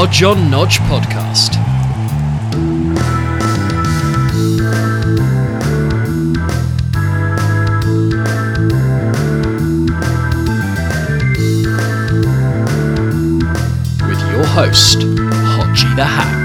Hodge on Nodge podcast. With your host, Hodgey the Hack.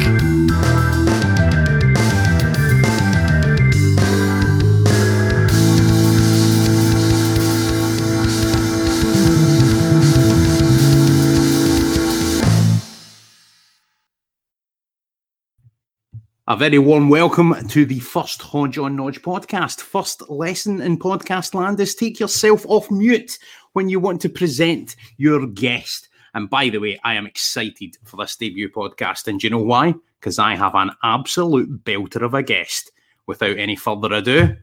A very warm welcome to the first Hodge on Nodge podcast. First lesson in podcast land is take yourself off mute when you want to present your guest. And by the way, I am excited for this debut podcast. And do you know why? Because I have an absolute belter of a guest. Without any further ado,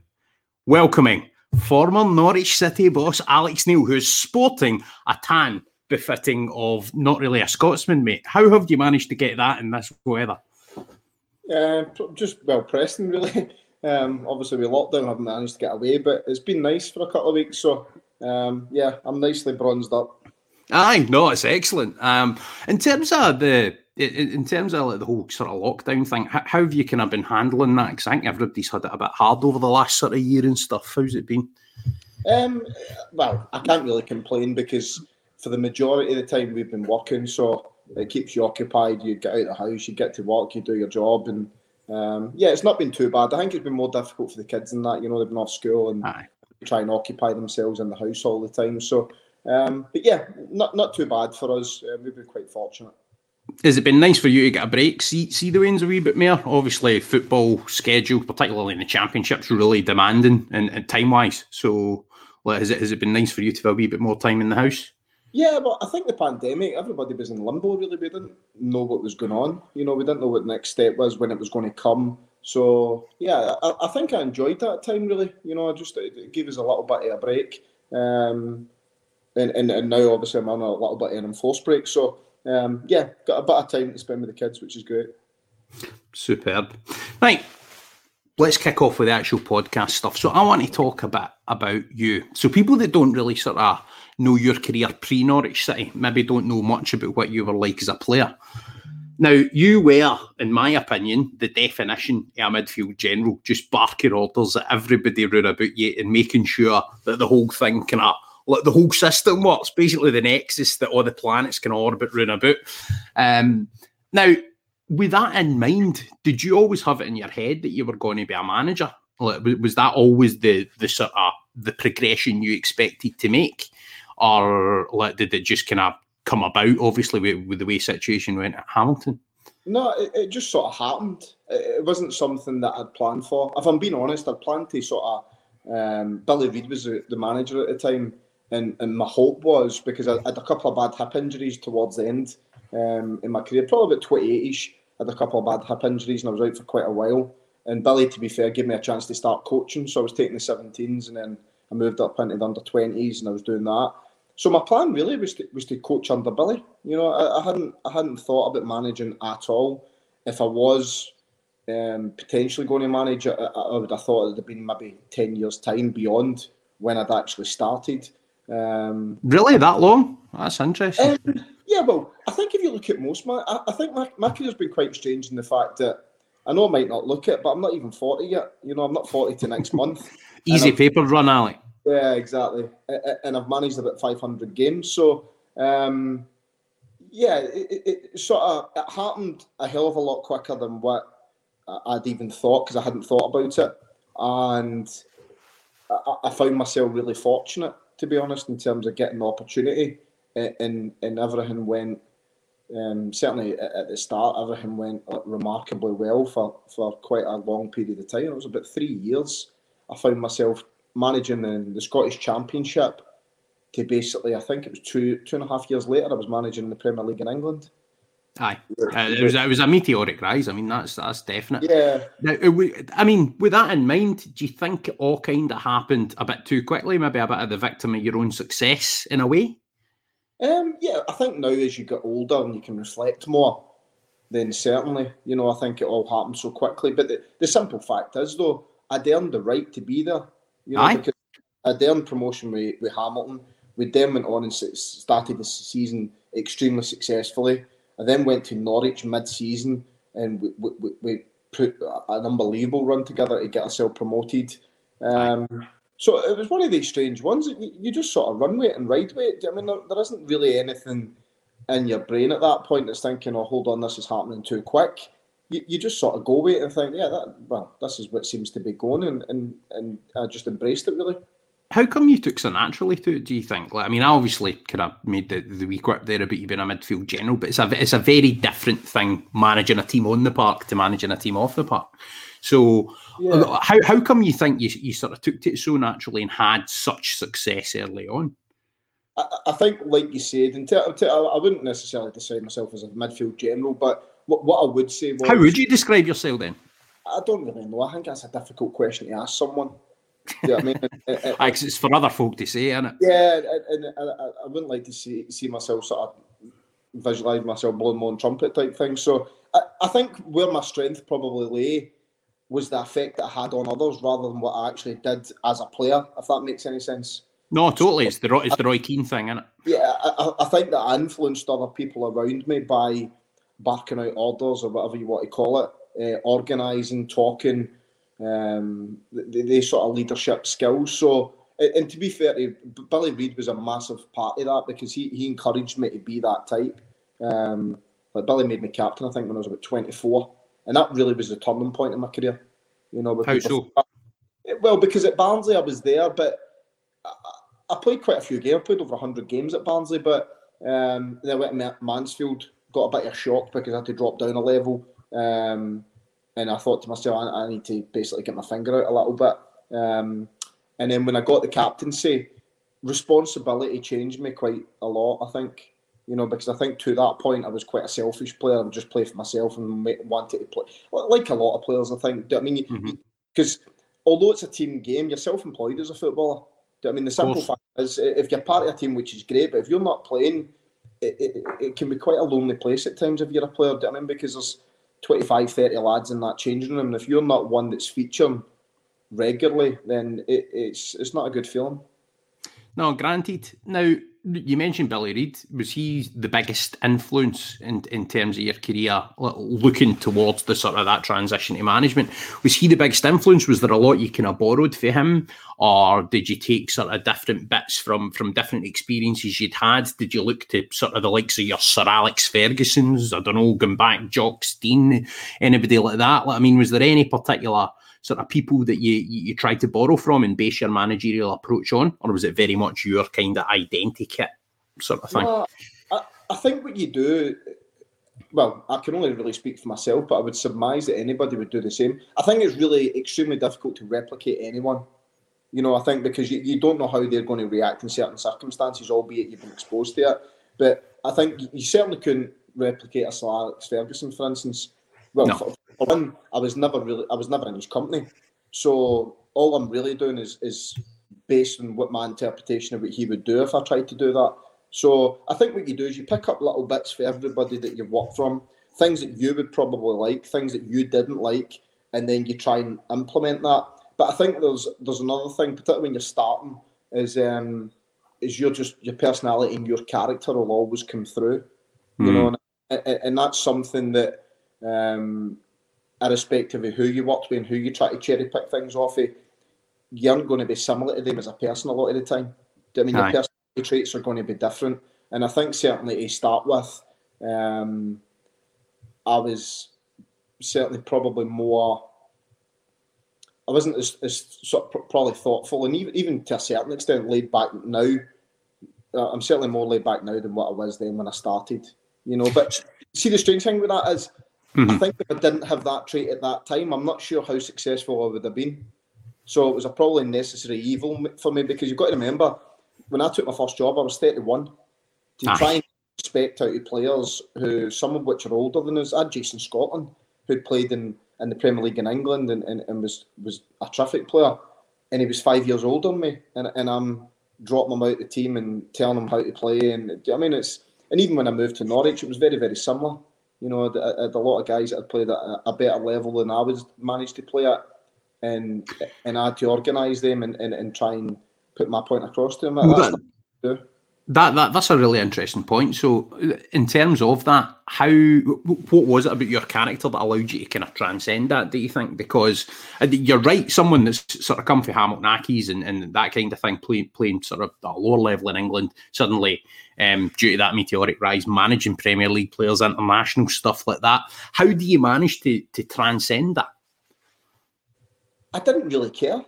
welcoming former Norwich City boss Alex Neil, who's sporting a tan befitting of not really a Scotsman, mate. How have you managed to get that in this weather? Uh, just well, Preston really. Um, obviously, we lockdown, I haven't managed to get away, but it's been nice for a couple of weeks. So, um, yeah, I'm nicely bronzed up. Aye, no, it's excellent. Um, in terms of the in, terms of like the whole sort of lockdown thing, how, how have you kind of been handling that? Because I think everybody's had it a bit hard over the last sort of year and stuff. How's it been? Um, well, I can't really complain because for the majority of the time we've been working, so it keeps you occupied. You get out of the house, you get to work, you do your job, and um, yeah, it's not been too bad. I think it's been more difficult for the kids than that. You know, they've been off school and Aye. try and occupy themselves in the house all the time. So, um, but yeah, not not too bad for us. Uh, we've been quite fortunate. Has it been nice for you to get a break? See, see the wins a wee bit more. Obviously, football schedule, particularly in the championships, really demanding and, and time wise. So, like, has it has it been nice for you to have a wee bit more time in the house? Yeah, but I think the pandemic, everybody was in limbo. Really, we didn't know what was going on. You know, we didn't know what the next step was when it was going to come. So yeah, I, I think I enjoyed that time. Really, you know, I just it gave us a little bit of a break. Um, and, and, and now obviously I'm on a little bit of an enforced break. So um, yeah, got a bit of time to spend with the kids, which is great. Superb. Right. Let's kick off with the actual podcast stuff. So I want to talk a bit about you. So people that don't really sort of know your career pre Norwich City maybe don't know much about what you were like as a player. Now, you were, in my opinion, the definition of a midfield general, just barking orders at everybody around about you and making sure that the whole thing kind of, like the whole system works, basically the nexus that all the planets can orbit round about. Um, now, with that in mind, did you always have it in your head that you were going to be a manager? Like, was that always the the sort of the progression you expected to make, or did it just kind of come about? Obviously, with, with the way situation went at Hamilton. No, it, it just sort of happened. It, wasn't something that I'd planned for. If I'm being honest, I'd planned to sort of. Um, Billy Reid was the, the manager at the time, and, and my hope was because I had a couple of bad hip injuries towards the end um, in my career, probably about 28 ish. Had a couple of bad hip injuries and I was out for quite a while. And Billy, to be fair, gave me a chance to start coaching. So I was taking the 17s and then I moved up into the under 20s and I was doing that. So my plan really was to, was to coach under Billy. You know, I, I hadn't I hadn't thought about managing at all. If I was um, potentially going to manage, I, I would have thought it would have been maybe 10 years' time beyond when I'd actually started. Um, Really, that long? That's interesting. um, yeah, well, I think if you look at most, my, I, I think my, my career's been quite strange in the fact that I know I might not look it, but I'm not even 40 yet. You know, I'm not 40 to next month. Easy paper run, Ali. Yeah, exactly. And I've managed about 500 games. So, um, yeah, it, it, it sort of it happened a hell of a lot quicker than what I'd even thought because I hadn't thought about it. And I, I found myself really fortunate, to be honest, in terms of getting the opportunity. And, and everything went, um, certainly at, the start, everything went remarkably well for, for quite a long period of time. It was about three years. I found myself managing the, the Scottish Championship to basically, I think it was two two and a half years later, I was managing the Premier League in England. Aye, uh, it was it was a meteoric rise. I mean, that's that's definite. Yeah, Now, we- I mean, with that in mind, do you think it all kind of happened a bit too quickly? Maybe a bit of the victim of your own success in a way. um, yeah. I think now as you get older and you can reflect more, then certainly, you know, I think it all happened so quickly. But the, the simple fact is, though, I'd earned the right to be there. You know, Aye. because I'd earned promotion with, with Hamilton. We then went on and started the season extremely successfully. I then went to Norwich mid-season, and we, we, we put an unbelievable run together to get ourselves promoted. Um, so it was one of these strange ones. You, you just sort of run with it and ride with it. I mean, there, there isn't really anything in your brain at that point that's thinking, "Oh, hold on, this is happening too quick." You, you just sort of go with it and think, "Yeah, that well, this is what seems to be going," and and and I just embraced it really. How come you took so naturally to it? Do you think? Like, I mean, I obviously kind of made the, the wee quip there about you being a midfield general, but it's a it's a very different thing managing a team on the park to managing a team off the park. So, yeah. Uh, how how come you think you you sort of took to it so naturally and had such success early on? I, I think, like you said, and t- t- I wouldn't necessarily describe myself as a midfield general, but what, what I would say was, how would you describe yourself then? I don't really know. I think that's a difficult question to ask someone. Yeah, I mean, it, it, it's for other folk to say, isn't it? Yeah, and, and I, I, wouldn't like to see see myself sort of visualize myself blowing my own trumpet type thing. So I, I think where my strength probably lay was the effect that I had on others rather than what I actually did as a player. If that makes any sense. No, totally. It's the it's the Roy Keane thing, isn't it? Yeah, I, I think that I influenced other people around me by barking out orders or whatever you want to call it, uh, organising, talking, um, the, the, sort of leadership skills. So, and to be fair, Billy Reid was a massive part of that because he, he encouraged me to be that type. Um, like Billy made me captain, I think, when I was about 24. And that really was the turning point in my career. You know, How so? Well, because at Barnsley I was there, but I, I played quite a few games. I played over 100 games at Barnsley, but um, then I went to Mansfield, got a bit of shock because I had to drop down a level. Um, and I thought to myself, I, I, need to basically get my finger out a little bit. Um, and then when I got the captaincy, responsibility changed me quite a lot. I think, you know, because I think to that point I was quite a selfish player. I would just play for myself and wanted to play like a lot of players. I think. I mean, because mm-hmm. although it's a team game, you're self-employed as a footballer. I mean, the simple fact is, if you're part of a team, which is great, but if you're not playing, it, it, it can be quite a lonely place at times if you're a player. I mean, because there's 25, 30 lads in that changing room. And if you're not one that's featuring regularly, then it, it's it's not a good feeling. No, granted. Now, you mentioned Billy Reid. Was he the biggest influence in, in terms of your career, looking towards the sort of that transition to management? Was he the biggest influence? Was there a lot you kind of borrowed for him, or did you take sort of different bits from from different experiences you'd had? Did you look to sort of the likes of your Sir Alex Ferguson's? I don't know, going back, Jock Stein, anybody like that? I mean, was there any particular sort of people that you, you, tried to borrow from and base your managerial approach on, or was it very much your kind of identity kit sort of thing? I, I think what you do, well, I can only really speak for myself, but I would surmise that anybody would do the same. I think it's really extremely difficult to replicate anyone. You know, I think because you, you don't know how they're going to react in certain circumstances, albeit you've been exposed to it. But I think you certainly couldn't replicate a Sir Alex Ferguson, for instance. Well, no. for, for one, I was never really, I was never in his company, so all I'm really doing is is based on what my interpretation of what he would do if I tried to do that. So I think what you do is you pick up little bits for everybody that you work from, things that you would probably like, things that you didn't like, and then you try and implement that. But I think there's there's another thing, particularly when you're starting, is um is your just your personality and your character will always come through, mm. you hmm. know, and, and, that's something that um irrespective of who you work with and who you try to cherry pick things off of, you aren't going to be similar to them as a person a lot of the time. I mean, Aye. your personality traits are going to be different. And I think certainly to start with, um, I was certainly probably more. I wasn't as, as sort of probably thoughtful, and even even to a certain extent laid back now. Uh, I'm certainly more laid back now than what I was then when I started. You know, but see the strange thing with that is Mm-hmm. I think if I didn't have that trait at that time, I'm not sure how successful I would have been. So it was a probably necessary evil for me because you've got to remember when I took my first job, I was 31. To ah. try and respect out of players who, some of which are older than us, I had Jason Scotland, who'd played in, in the Premier League in England and, and, and was, was a terrific player. And he was five years older than me. And, and I'm dropping him out the team and telling him how to play. And I mean, it's, and even when I moved to Norwich, it was very, very similar. You know, a, a uh, lot of guys that had played at a, better level than I was managed to play at, and and I had to organise them and, and, and try and put my point across to them. Well, that, That, that that's a really interesting point. So, in terms of that, how what was it about your character that allowed you to kind of transcend that? Do you think? Because uh, you're right, someone that's sort of come from Hamilton Accies and, and that kind of thing, playing playing sort of a lower level in England, suddenly um, due to that meteoric rise, managing Premier League players, international stuff like that. How do you manage to to transcend that? I didn't really care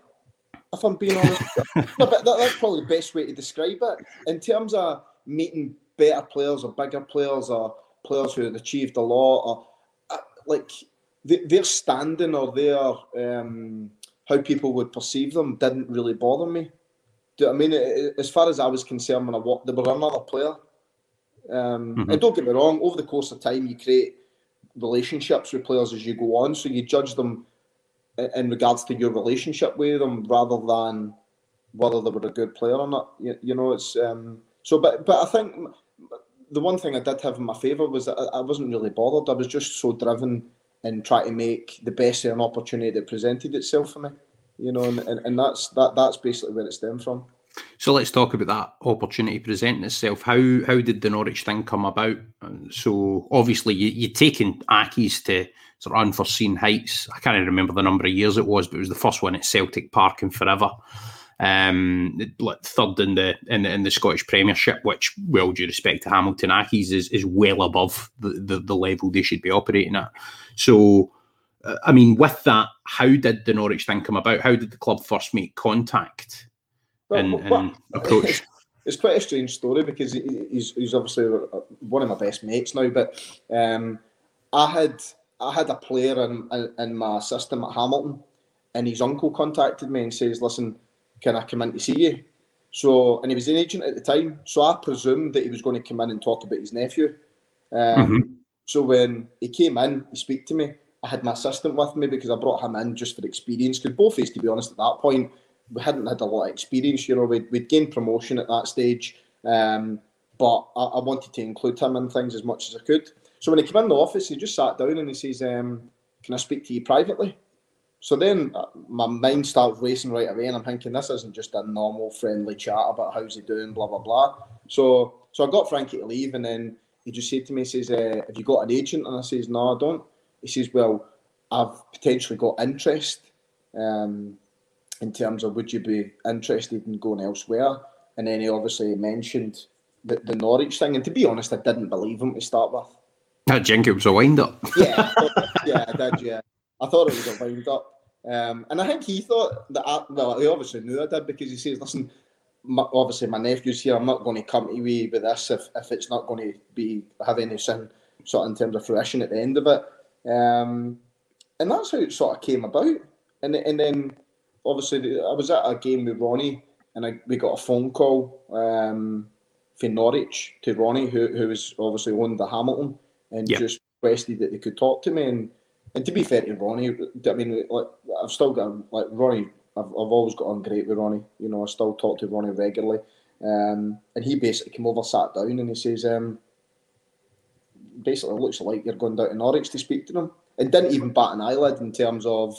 if I'm being honest. no, but that, that's probably the best way to describe it. In terms of meeting better players or bigger players or players who have achieved a lot, or uh, like their standing or their um, how people would perceive them didn't really bother me. Do I mean? As far as I was concerned, when I walked, they were another player. Um, mm-hmm. And don't get me wrong, over the course of time, you create relationships with players as you go on, so you judge them in regards to your relationship with them rather than whether they were a good player or not. You, you know, it's um, so. But but I think the one thing I did have in my favour was that I, wasn't really bothered. I was just so driven in trying to make the best of an opportunity that presented itself for me. You know, and, and, and that's that that's basically where it stemmed from. So let's talk about that opportunity presenting itself. How how did the Norwich thing come about? So obviously you you taken Accies to sort of unforeseen heights. I can't even remember the number of years it was, but it was the first one at Celtic Park in forever. Um, third in the, in the in the Scottish Premiership, which, well due respect to Hamilton Accies, is is well above the, the, the level they should be operating at. So, uh, I mean, with that, how did the Norwich thing come about? How did the club first make contact and, well, and approach? It's quite a strange story because he's, he's obviously one of my best mates now, but um, I had I had a player in, in, in my system at Hamilton, and his uncle contacted me and says, "Listen, can I come in to see you?" So, and he was an agent at the time, so I presumed that he was going to come in and talk about his nephew. Um, mm-hmm. So when he came in, he speak to me. I had my assistant with me because I brought him in just for experience. Because both of us, to be honest, at that point, we hadn't had a lot of experience. You know, we'd, we'd gained promotion at that stage, um, but I, I wanted to include him in things as much as I could. So when he came in the office, he just sat down and he says, um, "Can I speak to you privately?" So then uh, my mind starts racing right away, and I'm thinking this isn't just a normal friendly chat about how's he doing, blah blah blah. So so I got Frankie to leave, and then he just said to me, he says, uh, "Have you got an agent?" And I says, "No, I don't." He says, "Well, I've potentially got interest um, in terms of would you be interested in going elsewhere?" And then he obviously mentioned the, the Norwich thing, and to be honest, I didn't believe him to start with. I think it was a wind up. yeah, yeah, I did. Yeah, I thought it was a wind up, um, and I think he thought that. I, well, he obviously knew I did because he says, "Listen, my, obviously my nephew's here. I'm not going to come to you with this if, if it's not going to be have any sort of in terms of fruition at the end of it." Um, and that's how it sort of came about. And and then obviously I was at a game with Ronnie, and I, we got a phone call um, from Norwich to Ronnie, who who was obviously owned the Hamilton and yep. just requested that they could talk to me. And and to be fair to Ronnie, I mean, like I've still got like Ronnie. I've, I've always got on great with Ronnie. You know, I still talk to Ronnie regularly. Um, and he basically came over, sat down, and he says, um, basically, it looks like you're going down to Norwich to speak to them, and didn't even bat an eyelid in terms of,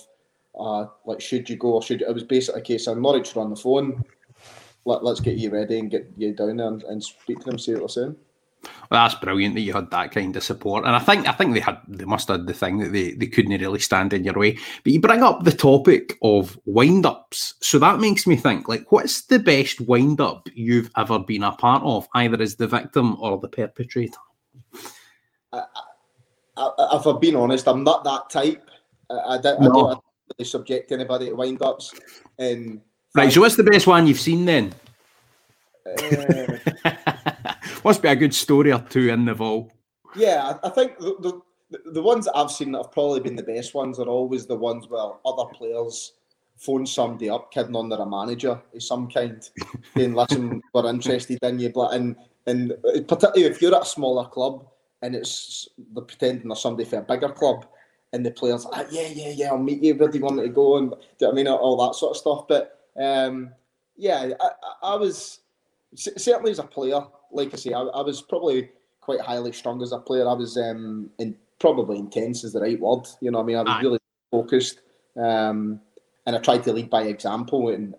uh, like, should you go or should you? It was basically a case of Norwich were on the phone. Let, let's get you ready and get you down there and, and speak to them, see what they're saying. Well, that's brilliant that you had that kind of support, and I think I think they had they must have the thing that they, they couldn't really stand in your way. But you bring up the topic of wind ups, so that makes me think like, what's the best wind up you've ever been a part of, either as the victim or the perpetrator? I, I, if I've been honest, I'm not that type. I, I, don't, no. I don't really subject anybody to wind ups. And right, so what's the best one you've seen then? Uh, Must be a good story or two in the vault. Yeah, I think the, the, the ones that I've seen that have probably been the best ones are always the ones where other players phone somebody up, kidding on they're a manager of some kind, saying, "Listen, we're interested in you." But and and particularly if you're at a smaller club and it's they're pretending they're somebody for a bigger club, and the players, ah, "Yeah, yeah, yeah, I'll meet you. Where do you want me to go?" And do you know I mean all that sort of stuff. But um, yeah, I, I was certainly as a player, like I say, I, I, was probably quite highly strung as a player. I was um, in, probably intense is the right word. You know, I mean, I was Aye. really focused, um, and I tried to lead by example. And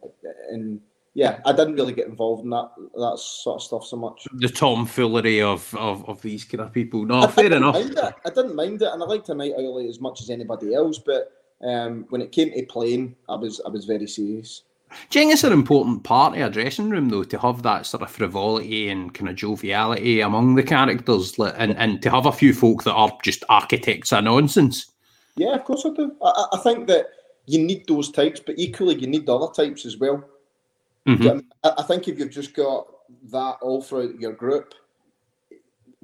and yeah, I didn't really get involved in that that sort of stuff so much. The tomfoolery of, of, of these kind of people. No, I fair enough. I didn't mind it, and I liked a night out as much as anybody else. But um, when it came to playing, I was I was very serious. Do you think it's an important part of a dressing room, though, to have that sort of frivolity and kind of joviality among the characters, and, and to have a few folk that are just architects of nonsense? Yeah, of course I do. I, I think that you need those types, but equally you need the other types as well. Mm-hmm. I, I think if you've just got that all throughout your group,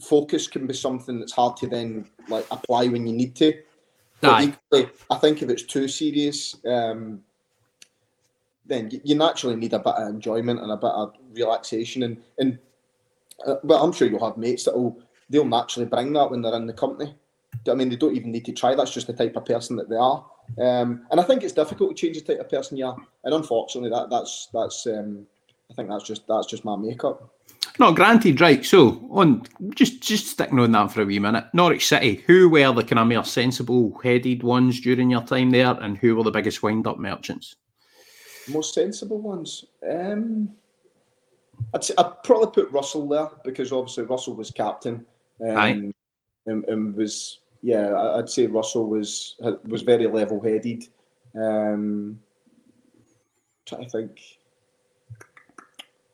focus can be something that's hard to then like apply when you need to. Equally, I think if it's too serious, um, then you, naturally need a bit of enjoyment and a bit of relaxation. And and uh, but I'm sure you'll have mates that will they'll naturally bring that when they're in the company. I mean, they don't even need to try. That's just the type of person that they are. Um, and I think it's difficult to change the type of person you are. And unfortunately, that that's that's um, I think that's just that's just my makeup. No, granted, right. So on just just sticking on that for a wee minute. Norwich City, who were the kind of more sensible headed ones during your time there, and who were the biggest wind up merchants? Most sensible ones. Um, I'd I'd probably put Russell there because obviously Russell was captain. Um, and, and, was yeah, I'd say Russell was was very level headed. Um, trying to think,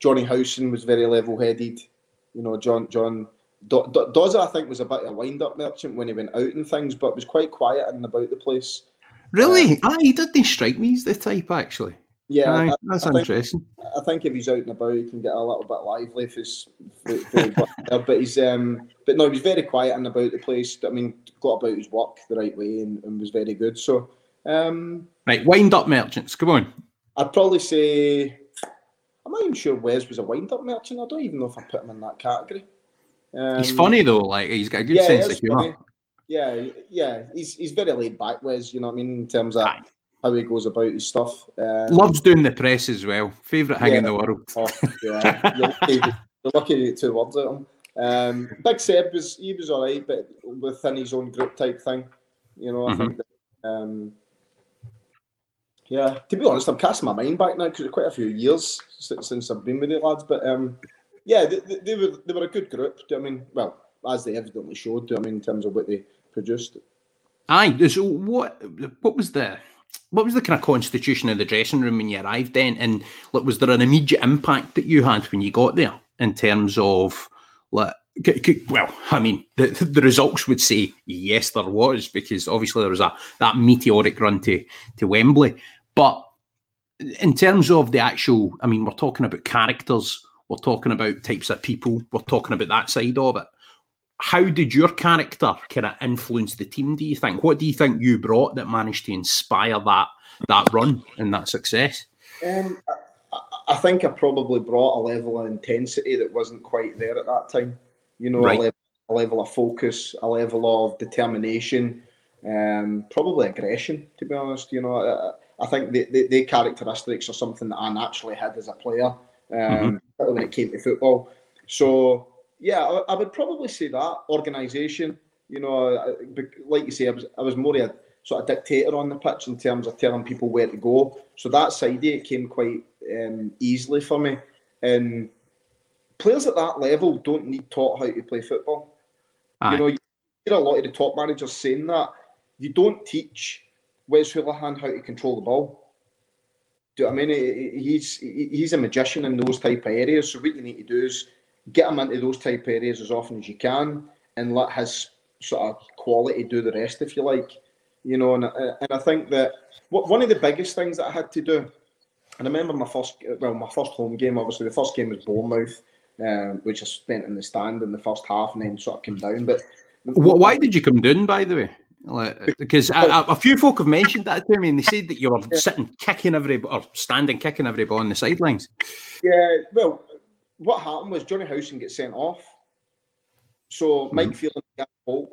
Johnny Howson was very level headed. You know, John John Do, Do, Dozer I think was a bit of a wind up merchant when he went out and things, but was quite quiet and about the place. Really? Um, ah, he didn't strike me as the type actually. Yeah, Aye, I, that's I interesting. Think, I think if he's out and about, he can get a little bit lively if he's. but he's um, but no, he's very quiet and about the place. I mean, got about his work the right way and, and was very good. So, um, right, wind up merchants. Come on. I'd probably say I'm not even sure Wes was a wind up merchant. I don't even know if I put him in that category. Um, he's funny though. Like he's got a good yeah, sense of humour. Yeah, yeah, he's he's very laid back, Wes. You know what I mean in terms of. Aye how he goes about his stuff. Um, Loves doing the press as well. Favourite thing yeah. in the world. Oh, yeah. you're, lucky, you're lucky to get two words of him. Um, Big Seb was he was all right, but within his own group type thing. You know, I mm-hmm. think that, um, yeah, to be honest, I'm casting my mind back now because it's quite a few years since, since I've been with the lads. But um, yeah, they, they, they, were they were a good group. I mean, well, as they evidently showed. Do I mean, in terms of what they produced. Aye. So what what was the what was the kind of constitution of the dressing room when you arrived then? And like, was there an immediate impact that you had when you got there in terms of like? Well, I mean, the, the results would say yes, there was because obviously there was a that meteoric run to to Wembley. But in terms of the actual, I mean, we're talking about characters, we're talking about types of people, we're talking about that side of it how did your character kind of influence the team? Do you think? What do you think you brought that managed to inspire that that run and that success? Um, I, I, think I probably brought a level of intensity that wasn't quite there at that time. You know, right. a, level, a, level, of focus, a level of determination, um, probably aggression. To be honest, you know, I, I think the, the, the, characteristics are something that I naturally had as a player, um, mm-hmm. when it came to football. So yeah, I, I, would probably say that organisation. You know, like you say, I was I was more a sort of dictator on the pitch in terms of telling people where to go. So that side it came quite um, easily for me. And players at that level don't need taught how to play football. Aye. You know, you hear a lot of the top managers saying that you don't teach Wes Hoolahan how to control the ball. Do you know I mean? He's he's a magician in those type of areas. So what you need to do is get him into those type areas as often as you can, and let his sort of quality do the rest, if you like. You know, and, and I think that one of the biggest things that I had to do, and I remember my first, well, my first home game. Obviously, the first game was Bournemouth, um, which I spent in the stand in the first half, and then sort of came down. But why did you come down, by the way? Like, because a, a, few folk have mentioned that to me, and they said that you were sitting kicking every or standing kicking every ball on the sidelines. Yeah, well, what happened was Johnny Howson gets sent off. So Mike mm-hmm. Phelan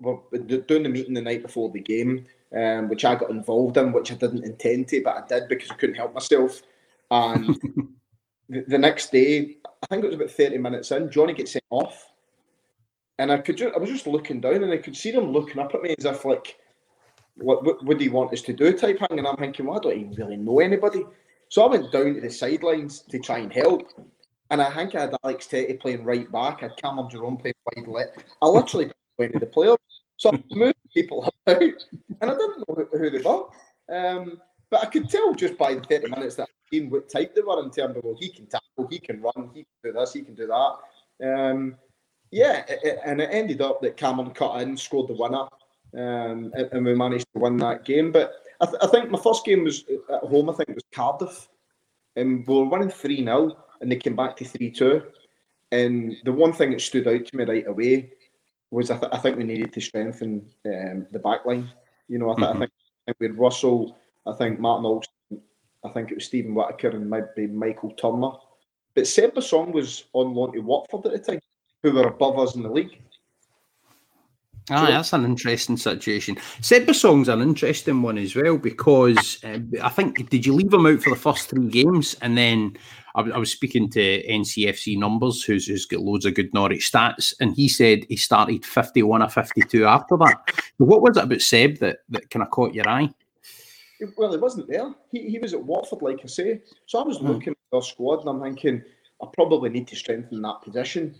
were doing the meeting the night before the game, um, which I got involved in, which I didn't intend to, but I did because I couldn't help myself. And the, the, next day, I think it was about 30 minutes in, Johnny gets sent off. And I could just, I was just looking down and I could see them looking up at me as if like, what, what, what do you want us to do type thing? And I'm thinking, well, I don't even really know anybody. So I went down to the sidelines to try and help. And I think I had Alex Tettey playing right back. I had Cameron Jerome playing wide left. I literally went to the players. So I moved people about, and I didn't know who, they were. Um, but I could tell just by the 30 minutes that I'd seen what type they were in terms of, well, he can tackle, he can run, he can do this, he can do that. Um, yeah, it, it, and it ended up that Cameron cut in, scored the winner, um, and, and, we managed to win that game. But I, th- I, think my first game was at home, I think it was Cardiff, and we were winning 3 0, and they came back to 3 2. And the one thing that stood out to me right away was I, th- I think we needed to strengthen um, the back line. You know, I, th- mm-hmm. I, think, I think with Russell, I think Martin Olsson, I think it was Steven Whittaker and maybe Michael Turner. But Seb Bassong was on loan to Watford at the time, who were above us in the league. Ah, so, that's an interesting situation. Seb Bassong's an interesting one as well because uh, I think did you leave him out for the first three games and then I, I was speaking to NCFC numbers, who's, who's got loads of good Norwich stats, and he said he started 51 or 52 after that. What was it about Seb that, that kind of caught your eye? Well, he wasn't there. He, he was at Watford, like I say. So I was hmm. looking at our squad and I'm thinking, I probably need to strengthen that position.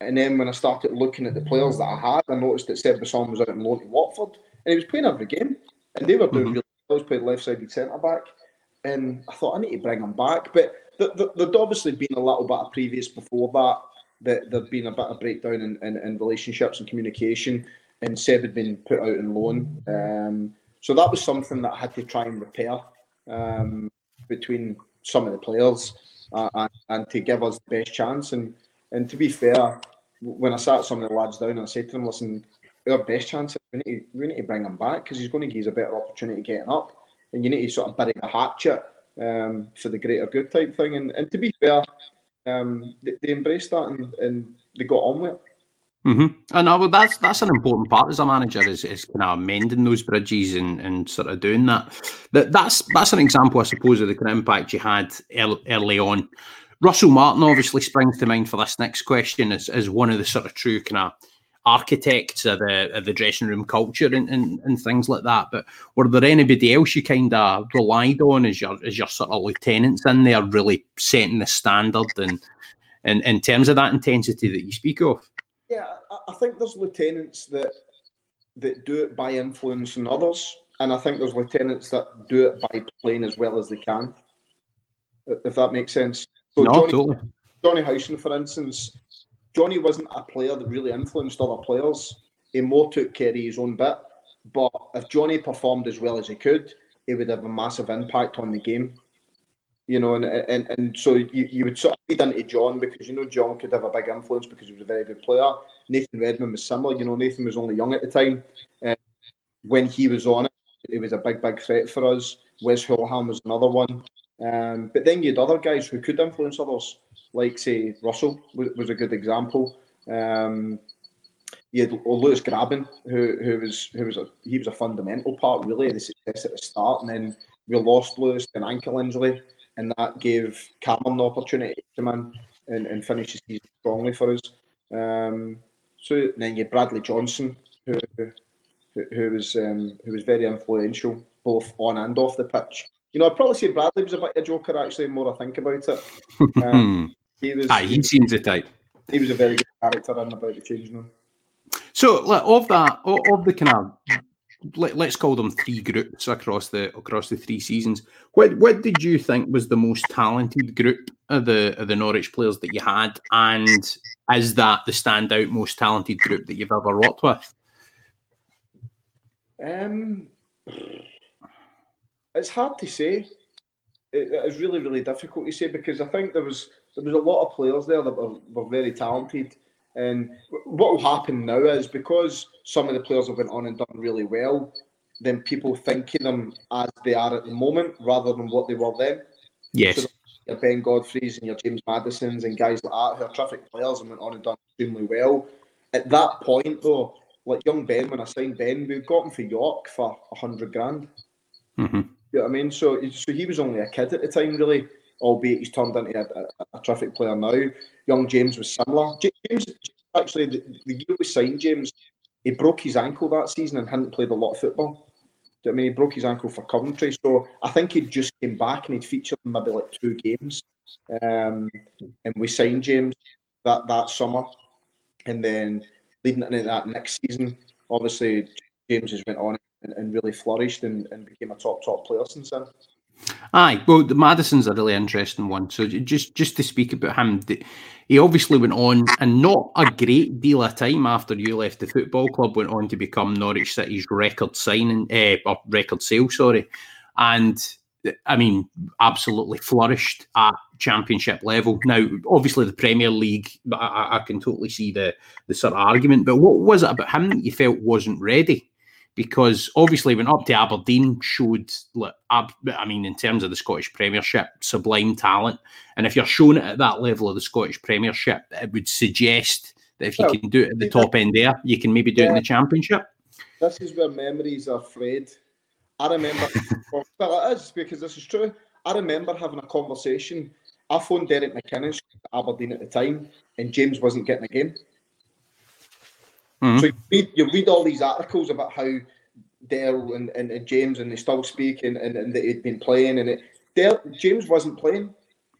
And then when I started looking at the players that I had, I noticed that Seb Bassong was out in loan to Watford and he was playing every game. And they were doing mm-hmm. really well. He was playing left sided centre back. And I thought, I need to bring him back. But there'd obviously been a little bit of previous before that. That there'd been a bit of breakdown in, in, in relationships and communication, and Seb had been put out in loan. Um, so that was something that I had to try and repair um, between some of the players uh, and, and, to give us the best chance. And and to be fair, when I sat some of the lads down and I said to them, listen, our best chance we need to, we need to bring him back because he's going to give us a better opportunity getting up, and you need to sort of bury the hatchet um, for the greater good type thing. And, and to be fair, um, they, they, embraced that and, and they got on with it. Mm-hmm. And uh, that's that's an important part as a manager is, is kind of mending those bridges and, and sort of doing that. That that's that's an example, I suppose, of the kind of impact you had early on. Russell Martin obviously springs to mind for this next question as, as one of the sort of true kind of architects of the of the dressing room culture and, and, and things like that. But were there anybody else you kind of relied on as your as your sort of lieutenants in there, really setting the standard and in, in terms of that intensity that you speak of? Yeah, I think there's lieutenants that that do it by influencing others, and I think there's lieutenants that do it by playing as well as they can. If that makes sense. So no, Johnny, totally. Johnny Howson, for instance, Johnny wasn't a player that really influenced other players. He more took care of his own bit. But if Johnny performed as well as he could, he would have a massive impact on the game. You know, and and, and so you, you would sort of feed into John because you know John could have a big influence because he was a very good player. Nathan Redmond was similar. You know, Nathan was only young at the time. Uh, when he was on it, it was a big, big threat for us. Wes Hoolahan was another one. Um, but then you had other guys who could influence others like say Russell was, was a good example. Um, you had Lewis Grabban, who who was who was a he was a fundamental part really of the success at the start, and then we lost Lewis to an ankle injury, and that gave Cameron the opportunity to come in and, and finish the season strongly for us. Um, so then you had Bradley Johnson, who who, who was um, who was very influential both on and off the pitch. You know, I'd probably say Bradley was a bit of a joker actually. The more I think about it, um, he was. Aye, he seems the type. He was a very good character and about the changing room. So, of that, of, of the kind of let, us call them three groups across the across the three seasons. What what did you think was the most talented group of the of the Norwich players that you had, and is that the standout most talented group that you've ever worked with? Um, it's hard to say. It, it's really really difficult to say because I think there was there was a lot of players there that were, were very talented. And what will happen now is because some of the players have went on and done really well, then people think of them as they are at the moment rather than what they were then. Yes. So your Ben Godfrey's and your James Maddisons and guys like that who are terrific players and went on and done extremely well. At that point, though, like young Ben, when I signed Ben, we got him for York for a hundred grand. Mm-hmm. You know what I mean? So, so he was only a kid at the time, really albeit he's turned into a, a, a terrific player now. Young James was similar. James, actually, the, the year we signed James, he broke his ankle that season and hadn't played a lot of football. I mean, he broke his ankle for Coventry, so I think he just came back and he'd featured in maybe like two games. Um, and we signed James that that summer, and then leading into that next season, obviously James has went on and, and really flourished and, and became a top top player since then. Aye, well, the Maddison's a really interesting one. So just just to speak about him, he obviously went on, and not a great deal of time after you left the football club, went on to become Norwich City's record signing, uh, or record sale, sorry, and I mean, absolutely flourished at championship level. Now, obviously, the Premier League, I, I can totally see the the sort of argument. But what was it about him that you felt wasn't ready? Because obviously went up to Aberdeen, showed, I mean, in terms of the Scottish Premiership, sublime talent. And if you're shown it at that level of the Scottish Premiership, it would suggest that if you well, can do it at the top end there, you can maybe do yeah. it in the Championship. This is where memories are frayed. I remember, well, it is because this is true. I remember having a conversation. I phoned Derek at Aberdeen at the time, and James wasn't getting a game. Mm-hmm. So you read, you read, all these articles about how Dale and, and, and James and they still speak and, and, and they'd been playing and it Dale, James wasn't playing.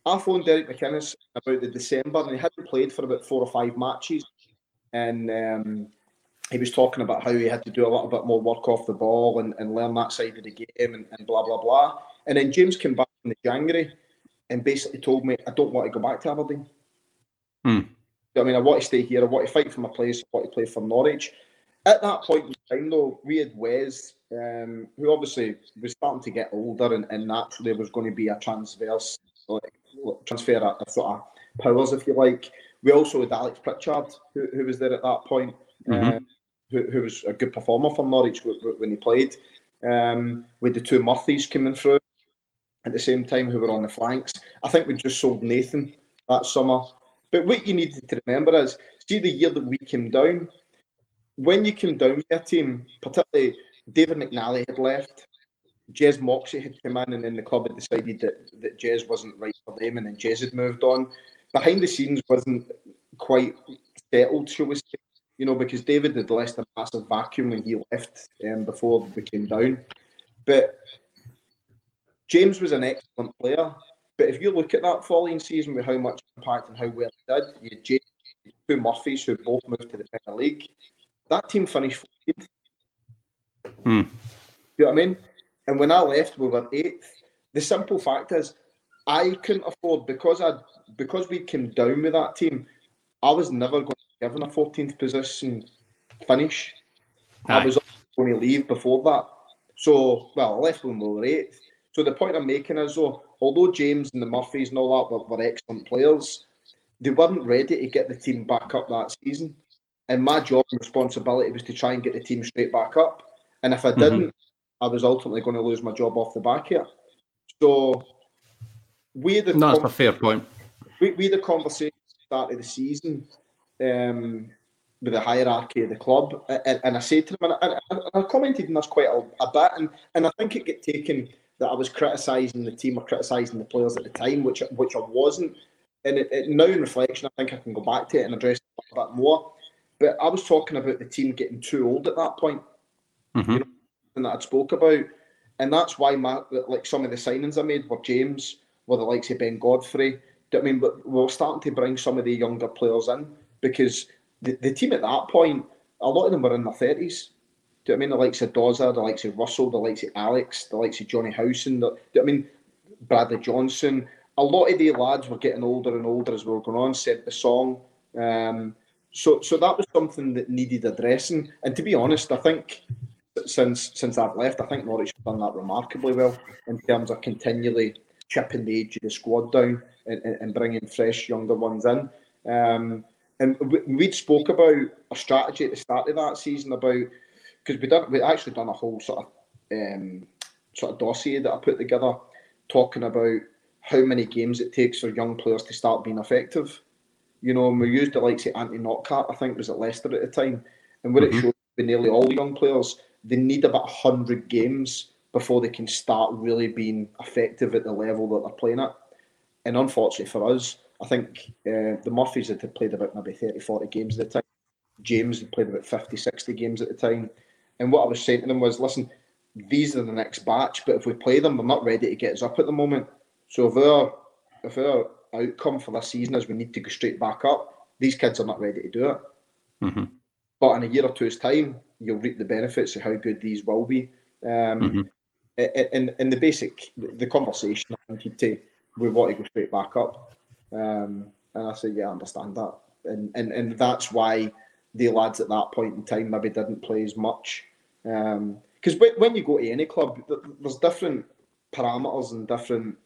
I phoned Derek McInnes about the December and he hadn't played for about four or five matches. And um, he was talking about how he had to do a little bit more work off the ball and, and learn that side of the game and, and blah, blah, blah. And then James came back in the January and basically told me, I don't want to go back to Aberdeen. Hmm. I mean, I want to stay here. I want to fight for my place. I want to play for Norwich. At that point in time, though, we had Wes, um, who obviously was starting to get older, and, and naturally was going to be a transverse like, transfer of sort of powers, if you like. We also had Alex Pritchard, who, who was there at that point, mm-hmm. um, who, who, was a good performer for Norwich when he played. Um, with the two Murphys coming through at the same time, who were on the flanks. I think we just sold Nathan that summer but what you needed to remember is, see the year that we came down, when you came down with a team, particularly David McNally had left, Jez Moxey had come in, and then the club had decided that, that Jez wasn't right for them, and then Jez had moved on. Behind the scenes wasn't quite settled, shall we say, you know, because David had left a massive vacuum when he left um, before we came down. But James was an excellent player, but if you look at that following season with how much impact and how well he did, you had Jay, two Murphys who both moved to the Premier League. That team finished 14th. Hmm. You know what I mean? And when I left, we were eighth. The simple fact is, I couldn't afford because I because we came down with that team. I was never going to be given a 14th position finish. Aye. I was going to leave before that. So, well, I left when we were eighth. So the point I'm making is, though, although James and the Murphys and all that were, were excellent players, they weren't ready to get the team back up that season. And my job and responsibility was to try and get the team straight back up. And if I mm-hmm. didn't. I was ultimately going to lose my job off the back here. So we the no, that's a fair point. We, we the conversation start of the season um, with the hierarchy of the club, and, and I said to them, and I, and I commented on this quite a, a bit, and, and I think it get taken that I was criticising the team or criticising the players at the time, which which I wasn't. And it, it, now in reflection, I think I can go back to it and address it a bit more. But I was talking about the team getting too old at that point, mm-hmm. you know, and that I spoke about, and that's why my like some of the signings I made were James, were the likes of Ben Godfrey. I mean, we're starting to bring some of the younger players in because the, the team at that point, a lot of them were in their thirties do you know I mean? The likes of Dozer, the likes of Russell, the likes of Alex, the likes of Johnny Howson, the, do you know I mean? Bradley Johnson. A lot of the lads were getting older and older as we were going on, Seb Bassong. Um, so, so that was something that needed addressing. And to be honest, I think since since I've left, I think Norwich have done that remarkably well in terms of continually chipping the age of the squad down and, and bringing fresh younger ones in. Um, and we, would spoke about a strategy at the start of that season about because we done we actually done a whole sort of um, sort of dossier that I put together talking about how many games it takes for young players to start being effective. You know, and we used the likes of Anthony Knockaert, I think was at Leicester at the time, and what mm-hmm. it showed with nearly all young players, they need about hundred games before they can start really being effective at the level that they're playing at. And unfortunately for us, I think uh, the Murphys had played about maybe 30, 40 games at the time. James had played about 50, 60 games at the time. And what I was saying to them was, listen, these are the next batch, but if we play them, they're not ready to get us up at the moment. So if our if our outcome for this season is we need to go straight back up, these kids are not ready to do it. Mm-hmm. But in a year or two's time, you'll reap the benefits of how good these will be. Um, Mhm. in, in the basic, the conversation I wanted to, we want to go straight back up. Um, and I said, yeah, I understand that. And, and, and that's why the lads at that point in time maybe didn't play as much. Because when, when you go to any club, there's different parameters and different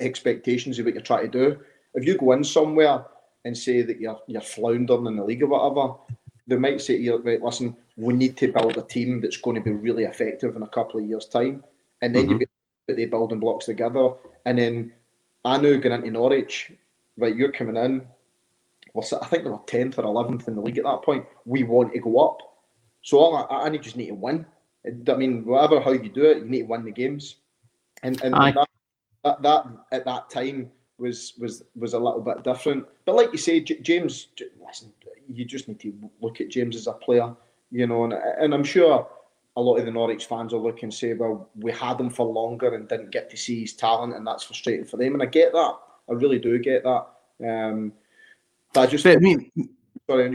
expectations of what you're trying to do. If you go in somewhere and say that you're you're floundering in the league or whatever, they might say to you, right, listen, we need to build a team that's going to be really effective in a couple of years' time. And then you Mhm. put the building blocks together. And then I knew going into Norwich, right, you're coming in. Well, I think they were 10th or 11th in the league at that point. We want to go up. So all I, I just need to win. I mean, whatever how you do it, you need to win the games. And, and, Aye. that, that, that at that time was was was a little bit different. But like you say, J- James, J- listen, you just need to look at James as a player, you know, and, and I'm sure a lot of the Norwich fans will look and say, well, we had him for longer and didn't get to see his talent, and that's frustrating for them. And I get that. I really do get that. Um, but I just But I mean, sorry.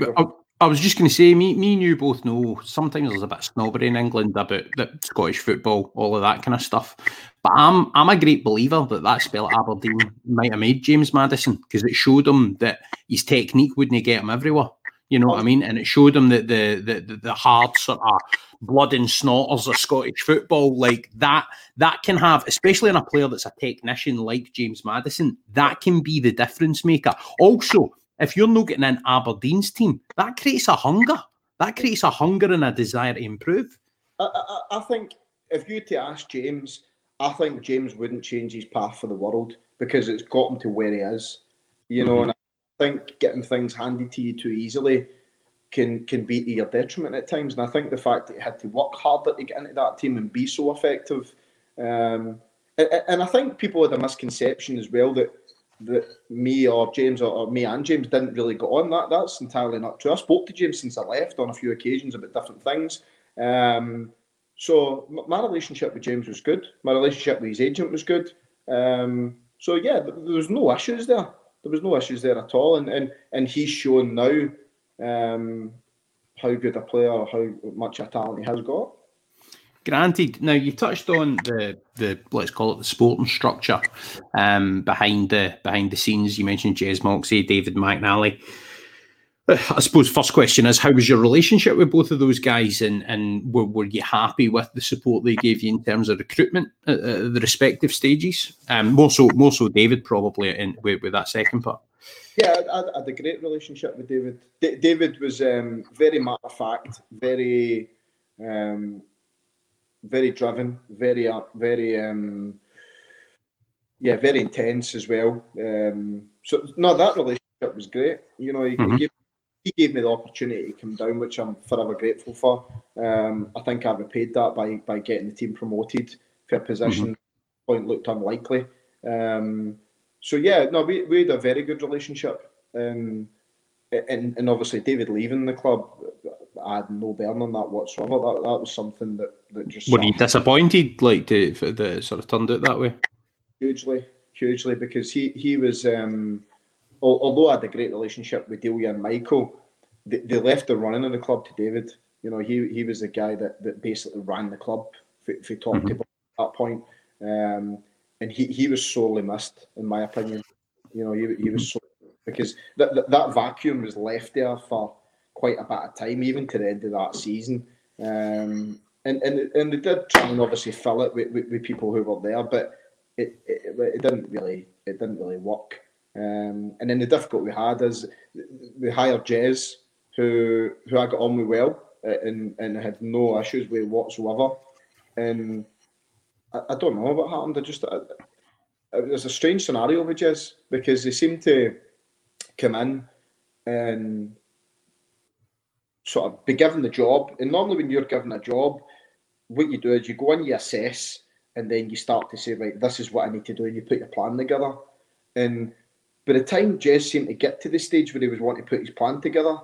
I, was just going to say, me, me and you both know sometimes there's a bit of snobbery in England about the Scottish football, all of that kind of stuff. But I'm I'm a great believer that that spell at Aberdeen might have made James Maddison because it showed him that his technique wouldn't get him everywhere. You know what I mean? And it showed him that the the the, the hard sort of blood and snorters of Scottish football like that that can have, especially in a player that's a technician like James Maddison, that can be the difference maker. Also, if you're not getting in Aberdeen's team, that creates a hunger. That creates a hunger and a desire to improve. I, I, I think if you to ask James, I think James wouldn't change his path for the world because it's got him to where he is. You know, and I think getting things handed to you too easily can can be to your detriment at times. And I think the fact that he had to work harder to get into that team and be so effective. Um, and, and I think people had a misconception as well that that me or James or, or me and James didn't really go on that. That's entirely not true. I spoke to James since I left on a few occasions about different things. Um, so my relationship with James was good. My relationship with his agent was good. Um, so yeah, th- there was no issues there. There was no issues there at all, and and and he's shown now um, how good a player, how much a talent he has got. Granted, now you touched on the the let's call it the sporting structure um, behind the behind the scenes. You mentioned Jez Moxey, David McNally. Uh, I suppose first question is how was your relationship with both of those guys, and and were, were you happy with the support they gave you in terms of recruitment at, at the respective stages? Um, more so, more so, David probably in with, with that second part. Yeah, I, I had a great relationship with David. D- David was um, very matter of fact, very, um, very driven, very, uh, very, um, yeah, very intense as well. Um, so no, that relationship was great. You know, he, Mhm. gave, he gave me the opportunity to come down, which I'm forever grateful for. Um, I think I repaid that by by getting the team promoted for a position point looked unlikely. Um, so yeah, no, we, we had a very good relationship. Um, and, and obviously David leaving the club, I had no bearing on that whatsoever. That, that was something that, that just Were you disappointed, like to the sort of turned out that way? hugely, hugely because he he was um, although I had a great relationship with Delia and Michael, they, they left the running of the club to David. You know, he he was the guy that, that basically ran the club for, for top Mhm. at that point. Um, and he, he was sorely missed, in my opinion. You know, he, he was so because that, that that vacuum was left there for quite a bit of time, even to the end of that season. Um, and, and and they did try and obviously fill it with, with, with people who were there, but it, it, it didn't really it didn't really work. Um, and then the difficulty we had is we hired Jez, who who I got on with well, uh, and and had no issues with whatsoever. And I, I don't know what happened. I just I, it was a strange scenario with Jez because they seemed to come in and sort of be given the job. And normally, when you're given a job, what you do is you go in, you assess, and then you start to say, right, this is what I need to do, and you put your plan together. And by the time Jez seemed to get to the stage where he was wanting to put his plan together,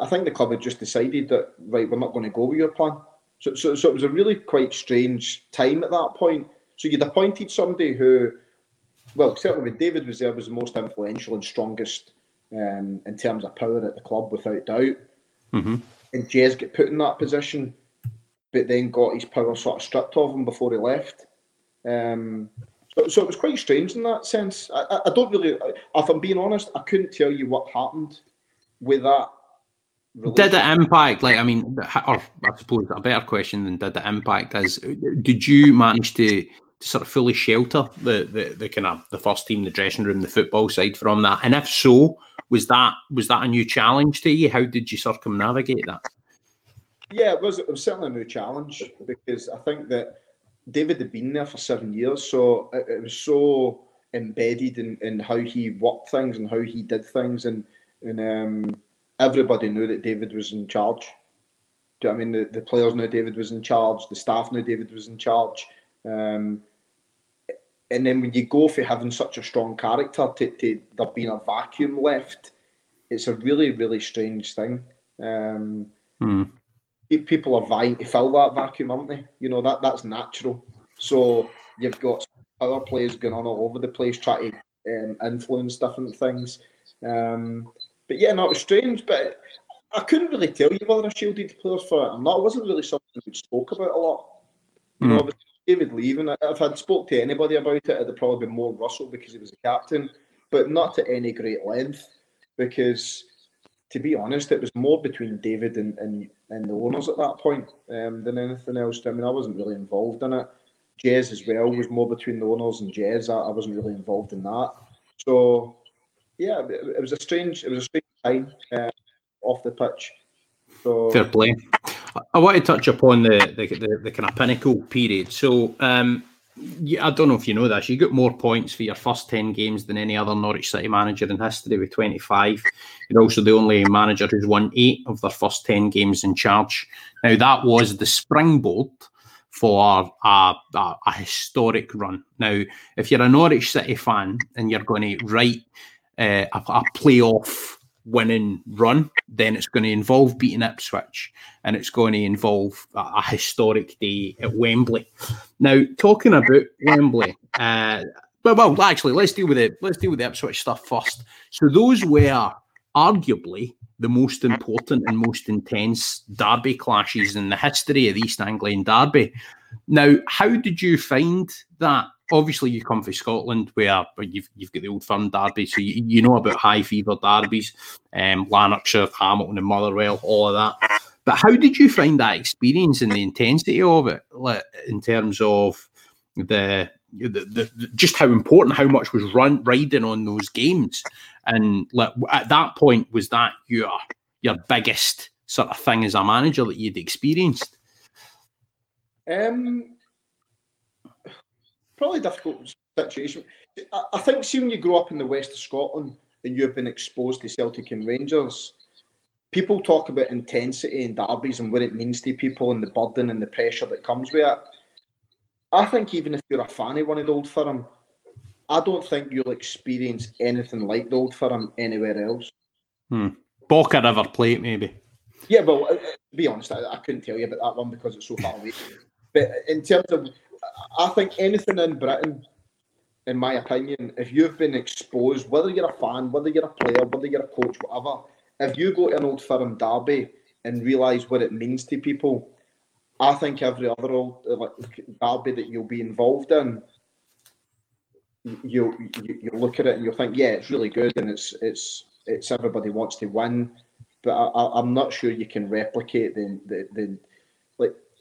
I think the club had just decided that right, we're not going to go with your plan. So, so, so it was a really quite strange time at that point. So you'd appointed somebody who, well, certainly when David was there, was the most influential and strongest um, in terms of power at the club, without doubt. Mm-hmm. And Jez get put in that position, but then got his power sort of stripped of him before he left. Um, so, so it was quite strange in that sense. I, I, I don't really, if I'm being honest, I couldn't tell you what happened with that. Did it impact? Like, I mean, or I suppose a better question than did it impact is, did you manage to, to sort of fully shelter the, the the kind of the first team, the dressing room, the football side from that? And if so, was that was that a new challenge to you? How did you circumnavigate that? Yeah, it was. It was certainly a new challenge because I think that David had been there for seven years, so it, it was so embedded in, in how he worked things and how he did things, and and um, everybody knew that David was in charge. Do I mean the, the players knew David was in charge, the staff knew David was in charge. Um, and then when you go for having such a strong character to, to there being a vacuum left, it's a really, really strange thing. Um, Hmm. People are vying to fill that vacuum, aren't they? You know that that's natural. So you've got other players going on all over the place trying to um, influence different things. Um, but yeah, no, it was strange. But I couldn't really tell you whether I shielded players for it or not. It wasn't really something we spoke about a lot. You know, Mm. with David leaving, if I'd spoke to anybody about it, it'd probably been more Russell because he was the captain, but not to any great length. Because to be honest, it was more between David and, and, and the owners at that point um, than anything else. I mean, I wasn't really involved in it. Jez as well was more between the owners and Jez. I, I wasn't really involved in that. So yeah, it, it was a strange, it was a strange time uh, off the pitch. So Fair play. I want to touch upon the the, the, the kind of pinnacle period. So, um, I don't know if you know this. You got more points for your first ten games than any other Norwich City manager in history, with twenty five. You're also the only manager who's won eight of their first ten games in charge. Now, that was the springboard for a, a, a historic run. Now, if you're a Norwich City fan and you're going to write uh, a, a playoff winning run, then it's going to involve beating Ipswich and it's going to involve a, a historic day at Wembley. Now, talking about Wembley, uh, well, well, actually, let's deal with it. Let's deal with the Ipswich stuff first. So, those were arguably the most important and most intense derby clashes in the history of the East Anglian Derby. Now, how did you find that? Obviously, you come from Scotland, where you've you've got the old firm derby, so you, you know about high fever derbies, um, Lanarkshire, Hamilton, and Motherwell, all of that. But how did you find that experience and the intensity of it, like, in terms of the the, the, the just how important, how much was run riding on those games, and like at that point, was that your your biggest sort of thing as a manager that you'd experienced? Um, probably a difficult situation. I, I think, see, when you grow up in the west of Scotland and you've been exposed to Celtic and Rangers, people talk about intensity and derbies and what it means to people and the burden and the pressure that comes with it. I think even if you're a fan of one of the old firm, I don't think you'll experience anything like the old firm anywhere else. Boca River Plate, maybe. Yeah, well, uh, uh, to be honest, I, I couldn't tell you about that one because it's so far away. But in terms of, I think anything in Britain, in my opinion, if you've been exposed, whether you're a fan, whether you're a player, whether you're a coach, whatever, if you go to an old firm derby and realise what it means to people, I think every other old uh, derby that you'll be involved in, you you you look at it and you'll think, yeah, it's really good and it's it's it's everybody wants to win, but I, I'm not sure you can replicate the, the the.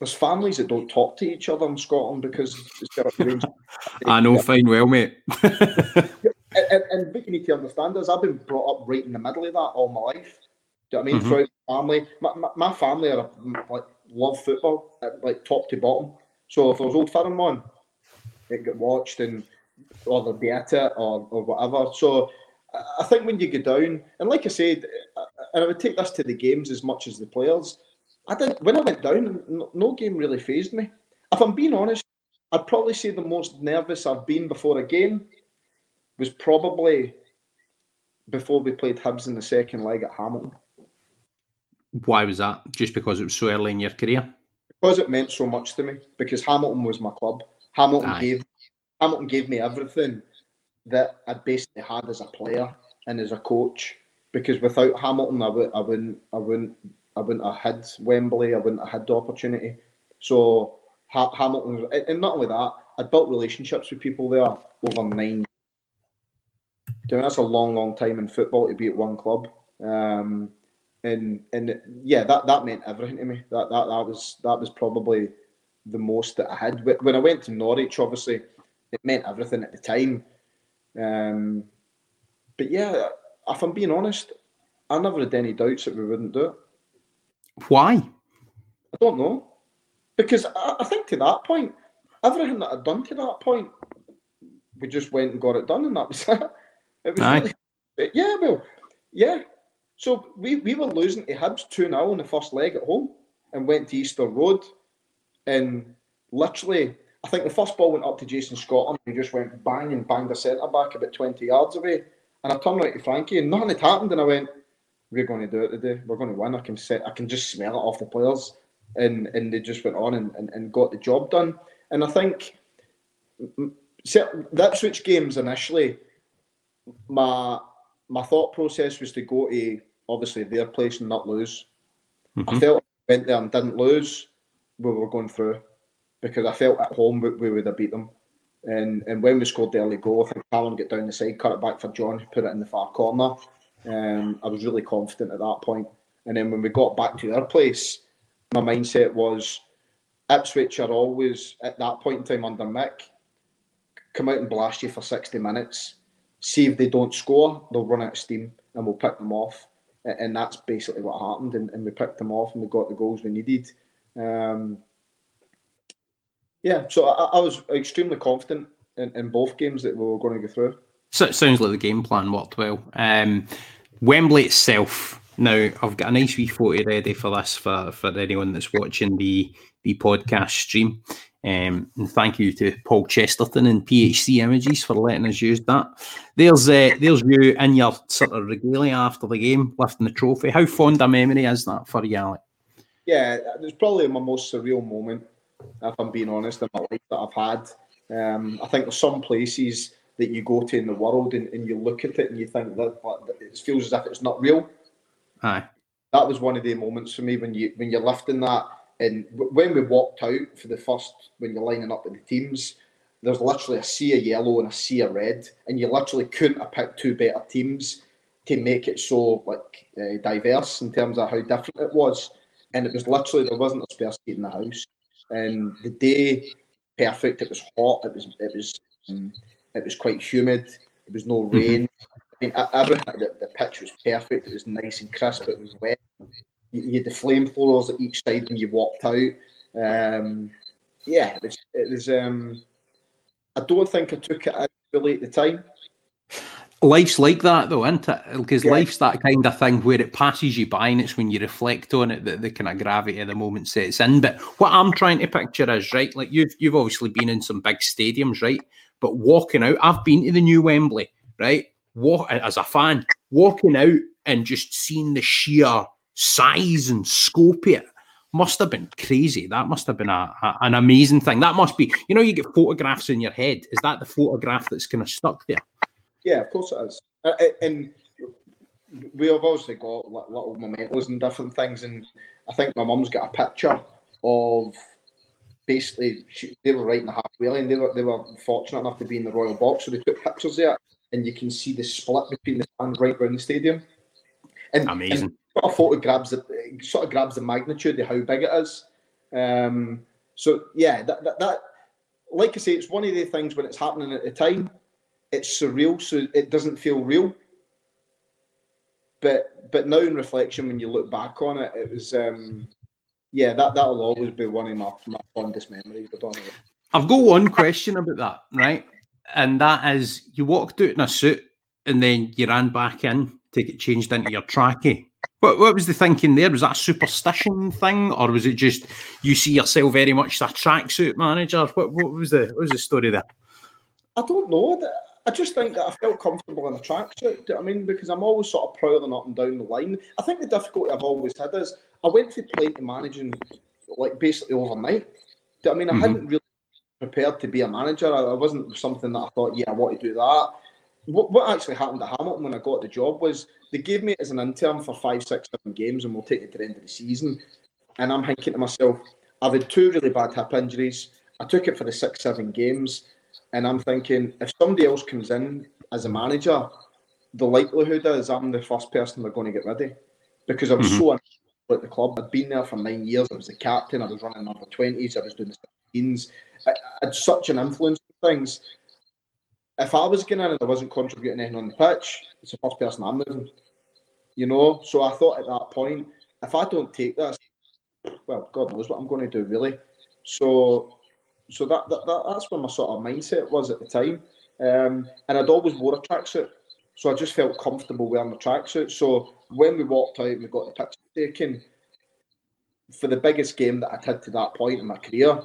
There's families that don't talk to each other in Scotland because it's got a. I know fine well, mate. and, and, what you need to understand is I've been brought up right in the middle of that all my life. Do you know what I mean? Mhm. Throughout the family, my, my, my family are like love football, like top to bottom. So if there's old firm on, it get watched and or they'll be at it or, or whatever. So I- think when you go down, and like I said, and I would take this to the games as much as the players. I didn't when I went down, no, no game really fazed me. If I'm being honest, I'd probably say the most nervous I've been before a game was probably before we played Hibs in the second leg at Hamilton. Why was that? Just because it was so early in your career? because it meant so much to me. Because Hamilton was my club. Hamilton Aye. gave Hamilton gave me everything that I basically had as a player and as a coach. Because without Hamilton, I would I wouldn't I wouldn't I wouldn't have had Wembley. I wouldn't have had the opportunity. So ha- Hamilton, and- not only that, I built relationships with people there over nine. You know, that's a long, long time in football to be at one club. Um, and and yeah, that, that meant everything to me. That, that that was that was probably the most that I had. When I went to Norwich, obviously, it meant everything at the time. Um, but yeah, if I'm being honest, I never had any doubts that we wouldn't do it. Why? I don't know. Because I, I think to that point, everything that I'd done to that point, we just went and got it done, and that was it. It was Aye. really, yeah, well, yeah. So we, we were losing to Hibs 2 0 in the first leg at home and went to Easter Road. And literally, I think the first ball went up to Jason Scotland. And he just went bang and banged the centre back about 20 yards away. And I turned right to Frankie and nothing had happened. And I went, We're going to do it today. We're going to win. I can set, I can just smell it off the players. And and they just went on and, and, and got the job done. And I think so the games initially, my my thought process was to go to obviously their place and not lose. I Mhm. felt I went there and didn't lose, we were going through because I felt at home we, we would have beat them. And and when we scored the early goal, I think Callum got down the side, cut it back for John, who put it in the far corner. Um, I was really confident at that point. And then when we got back to their place, my mindset was Ipswich are always at that point in time under Mick, come out and blast you for 60 minutes. See if they don't score, they'll run out of steam and we'll pick them off. And that's basically what happened. And, and we picked them off and we got the goals we needed. Um, yeah, so I, I was extremely confident in, in both games that we were going to go through. So sounds like the game plan worked well. Um, Wembley itself. Now I've got a nice wee photo ready for this for, for anyone that's watching the the podcast stream. Um, and thank you to Paul Chesterton and PHC Images for letting us use that. There's uh, there's you in your sort of regalia after the game, lifting the trophy. How fond a memory is that for you, Alec? yeah, it was probably my most surreal moment, if I'm being honest, in my life that I've had. Um, I think some places that you go to in the world and, and you look at it and you think that, that it feels as if it's not real. Aye. That was one of the moments for me when you when you're lifting that. And when we walked out for the first, when you're lining up with the teams, there's literally a sea of yellow and a sea of red, and you literally couldn't have picked two better teams to make it so like uh, diverse in terms of how different it was. And it was literally there wasn't a spare seat in the house, and the day perfect. It was hot. It was it was um, it was quite humid. There was no rain. I mean, everything. The, the pitch was perfect. It was nice and crisp. It was wet. You, you had the flamethrowers at each side when you walked out. Um, yeah, it was. It was um, I don't think I took it fully at the time. Life's like that though, isn't it? Because Yeah. life's that kind of thing where it passes you by and it's when you reflect on it that the kind of gravity of the moment sets in. But what I'm trying to picture is right, like you've you've obviously been in some big stadiums, right? But walking out, I've been to the new Wembley, right? Walk as a fan, walking out and just seeing the sheer size and scope of it must have been crazy. That must have been a, a- an amazing thing. That must be, you know, you get photographs in your head. Is that the photograph that's kind of stuck there? Yeah, of course it is. Uh, uh, and we have obviously got li- little mementos and different things. And I think my mum's got a picture of basically they were right in the halfway line. They were they were fortunate enough to be in the royal box, so they took pictures there, and you can see the split between the fans right around the stadium. And, Amazing. and sort of photo grabs the sort of grabs the magnitude of how big it is. Um, so yeah, that, that that like I say, it's one of the things when it's happening at the time, it's surreal, so it doesn't feel real. But but now in reflection, when you look back on it, it was um, yeah, that that'll always be one of my, my fondest memories. I don't know. I've got one question about that, right? And that is you walked out in a suit and then you ran back in to get changed into your trackie. What, what was the thinking there? Was that a superstition thing, or was it just you see yourself very much as a tracksuit manager? What, what was the what was the story there? I don't know. I just think that I felt comfortable in a tracksuit. do you know what I mean? Because I'm always sort of prowling up and down the line. I think the difficulty I've always had is I went from playing to managing like basically overnight. Do you know what I mean? I Mhm. hadn't really prepared to be a manager. I, I wasn't something that I thought, yeah, I want to do that. What, what actually happened at Hamilton when I got the job was they gave me it as an intern for five, six, seven games, and we'll take it to the end of the season. And I'm thinking to myself, I've had two really bad hip injuries. I took it for the six, seven games, and I'm thinking if somebody else comes in as a manager, the likelihood is I'm the first person they're going to get ready because I was Mhm. so at the club. I'd been there for nine years. I was the captain. I was running number twenties. I was doing the 17s. I, had such an influence on things. If I was going in and I wasn't contributing anything on the pitch, it's the first person I'm moving. You know, so I thought at that point, if I don't take this, well, God knows what I'm going to do, really. So, so that, that, that that's where my sort of mindset was at the time. Um, and I'd always wore a tracksuit, so I just felt comfortable wearing the tracksuit. So when we walked out and we got the picture taken, for the biggest game that I'd had to that point in my career,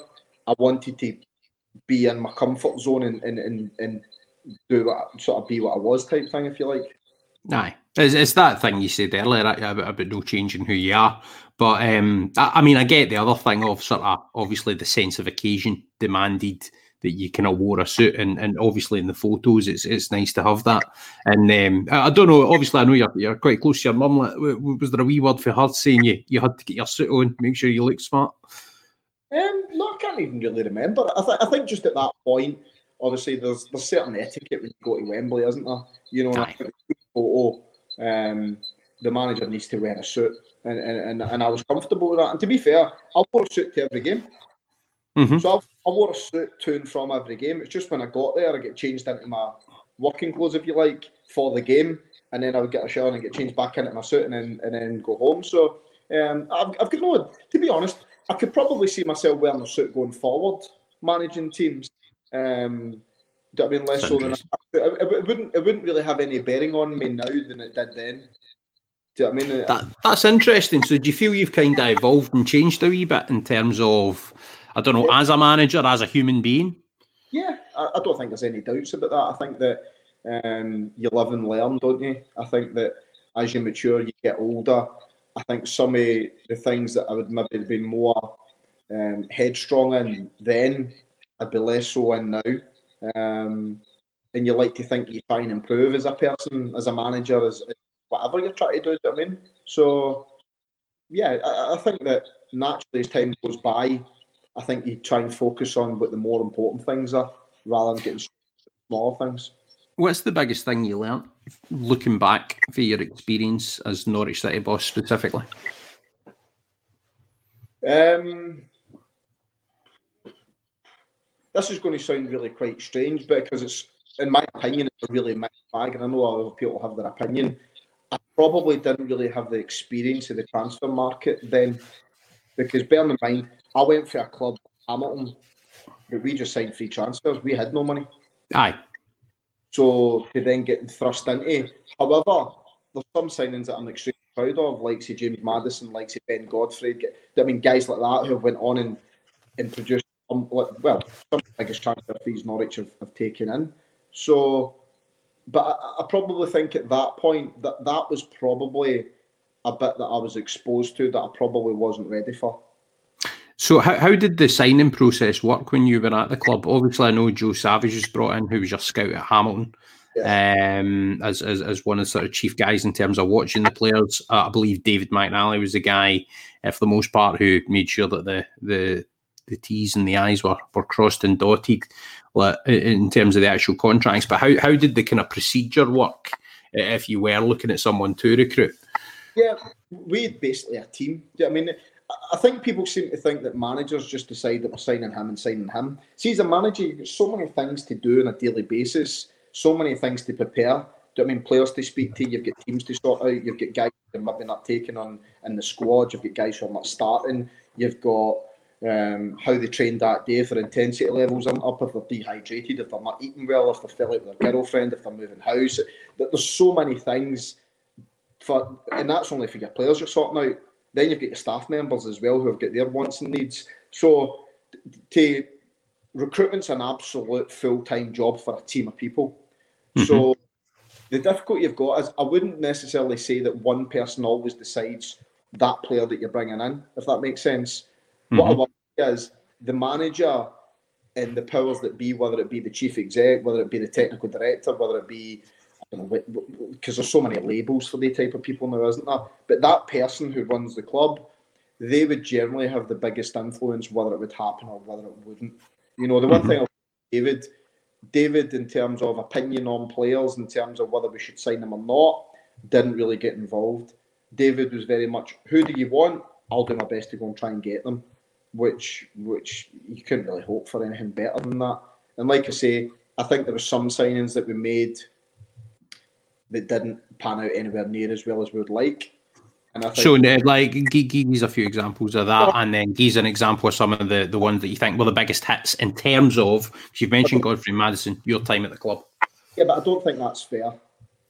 I wanted to be in my comfort zone and and, and, and do what sort of be what I was type thing, if you like. Aye, it's, it's that thing you said earlier about, about no changing who you are. But um, I, I mean, I get the other thing of sort of obviously the sense of occasion demanded that you kind of wore a suit, and, and obviously in the photos, it's it's nice to have that. And um, I, don't know. Obviously, I know you're you're quite close to your mum. Like, w- w- was there a wee word for her saying you you had to get your suit on, make sure you look smart? Um, no, I can't even really remember. I, th- I think just at that point, obviously, there's there's certain etiquette when you go to Wembley, isn't there? You know, and I Aye. think the photo, um, the manager needs to wear a suit, and, and, and, and I was comfortable with that. And to be fair, I wore a suit to every game. Mhm. So I, I wore a suit to and from every game. It's just when I got there, I get changed into my working clothes, if you like, for the game, and then I would get a shower and get changed back into my suit, and then and then go home. So um, I've, I've got no. To be honest, I could probably see myself wearing a suit going forward, managing teams. Um, do you know I mean less so than I, it, wouldn't it wouldn't really have any bearing on me now than it did then. Do you know what I mean? That that's interesting. So, do you feel you've kind of evolved and changed a wee bit in terms of, I don't know, as a manager, as a human being? Yeah, I, I don't think there's any doubts about that. I think that um, you live and learn, don't you? I think that as you mature, you get older. I think some of the things that I would maybe have been more um, headstrong in then, I'd be less so in now. Um, and you like to think you try and improve as a person, as a manager, as, whatever you're trying to do. do you know I mean? So, yeah, I, I think that naturally as time goes by, I think you try and focus on what the more important things are rather than getting smaller things. What's the biggest thing you learnt looking back for your experience as Norwich City boss specifically? Um, this is going to sound really quite strange because it's, in my opinion, it's a really mixed bag, and I know other people have their opinion. I probably didn't really have the experience of the transfer market then, because bear in mind, I went for a club, Hamilton, but we just signed free transfers. We had no money. Aye, So to then get thrust into. However, there's some signings that I'm extremely proud of, like say James Maddison, like say Ben Godfrey. I mean, guys like that who have went on and, and produced um, well some of the biggest transfer fees Norwich have, have taken in. So, but I, I probably think at that point that that was probably a bit that I was exposed to that I probably wasn't ready for. So how, how did the signing process work when you were at the club? Obviously, I know Joe Savage was brought in, who was your scout at Hamilton, um, as, as as one of the sort of chief guys in terms of watching the players. Uh, I believe David McNally was the guy, uh, for the most part, who made sure that the the the T's and the I's were, were crossed and dotted in terms of the actual contracts. But how, how did the kind of procedure work if you were looking at someone to recruit? Yeah, we basically a team. Do you know I mean? I- think people seem to think that managers just decide that we're signing him and signing him. See, as a manager, you've got so many things to do on a daily basis, so many things to prepare. Do you I mean? Players to speak to, you've got teams to sort out, you've got guys that maybe not taking on in the squad, you've got guys who are not starting, you've got um, how they trained that day, their intensity levels aren't up, if they're dehydrated, if they're not eating well, if they fell out with their girlfriend, if they're moving house. There's so many things for, and that's only for your players you're sorting out. Then you've got your staff members as well who have got their wants and needs. So, to recruitment's an absolute full time job for a team of people. So, the difficulty you've got is I wouldn't necessarily say that one person always decides that player that you're bringing in, if that makes sense. Mm-hmm. What I want is the manager and the powers that be, whether it be the chief exec, whether it be the technical director, whether it be because there's so many labels for the type of people now, isn't there? But that person who runs the club, they would generally have the biggest influence whether it would happen or whether it wouldn't. You know, the one mm-hmm. thing David, David, in terms of opinion on players, in terms of whether we should sign them or not, didn't really get involved. David was very much, who do you want? I'll do my best to go and try and get them, which which you couldn't really hope for anything better than that. And like I say, I think there were some signings that we made that didn't pan out anywhere near as well as we would like. And I think, so, like, give a few examples of that, and then give an example of some of the, the ones that you think were the biggest hits in terms of. You've mentioned Godfrey Maddison, your time at the club. Yeah, but I don't think that's fair.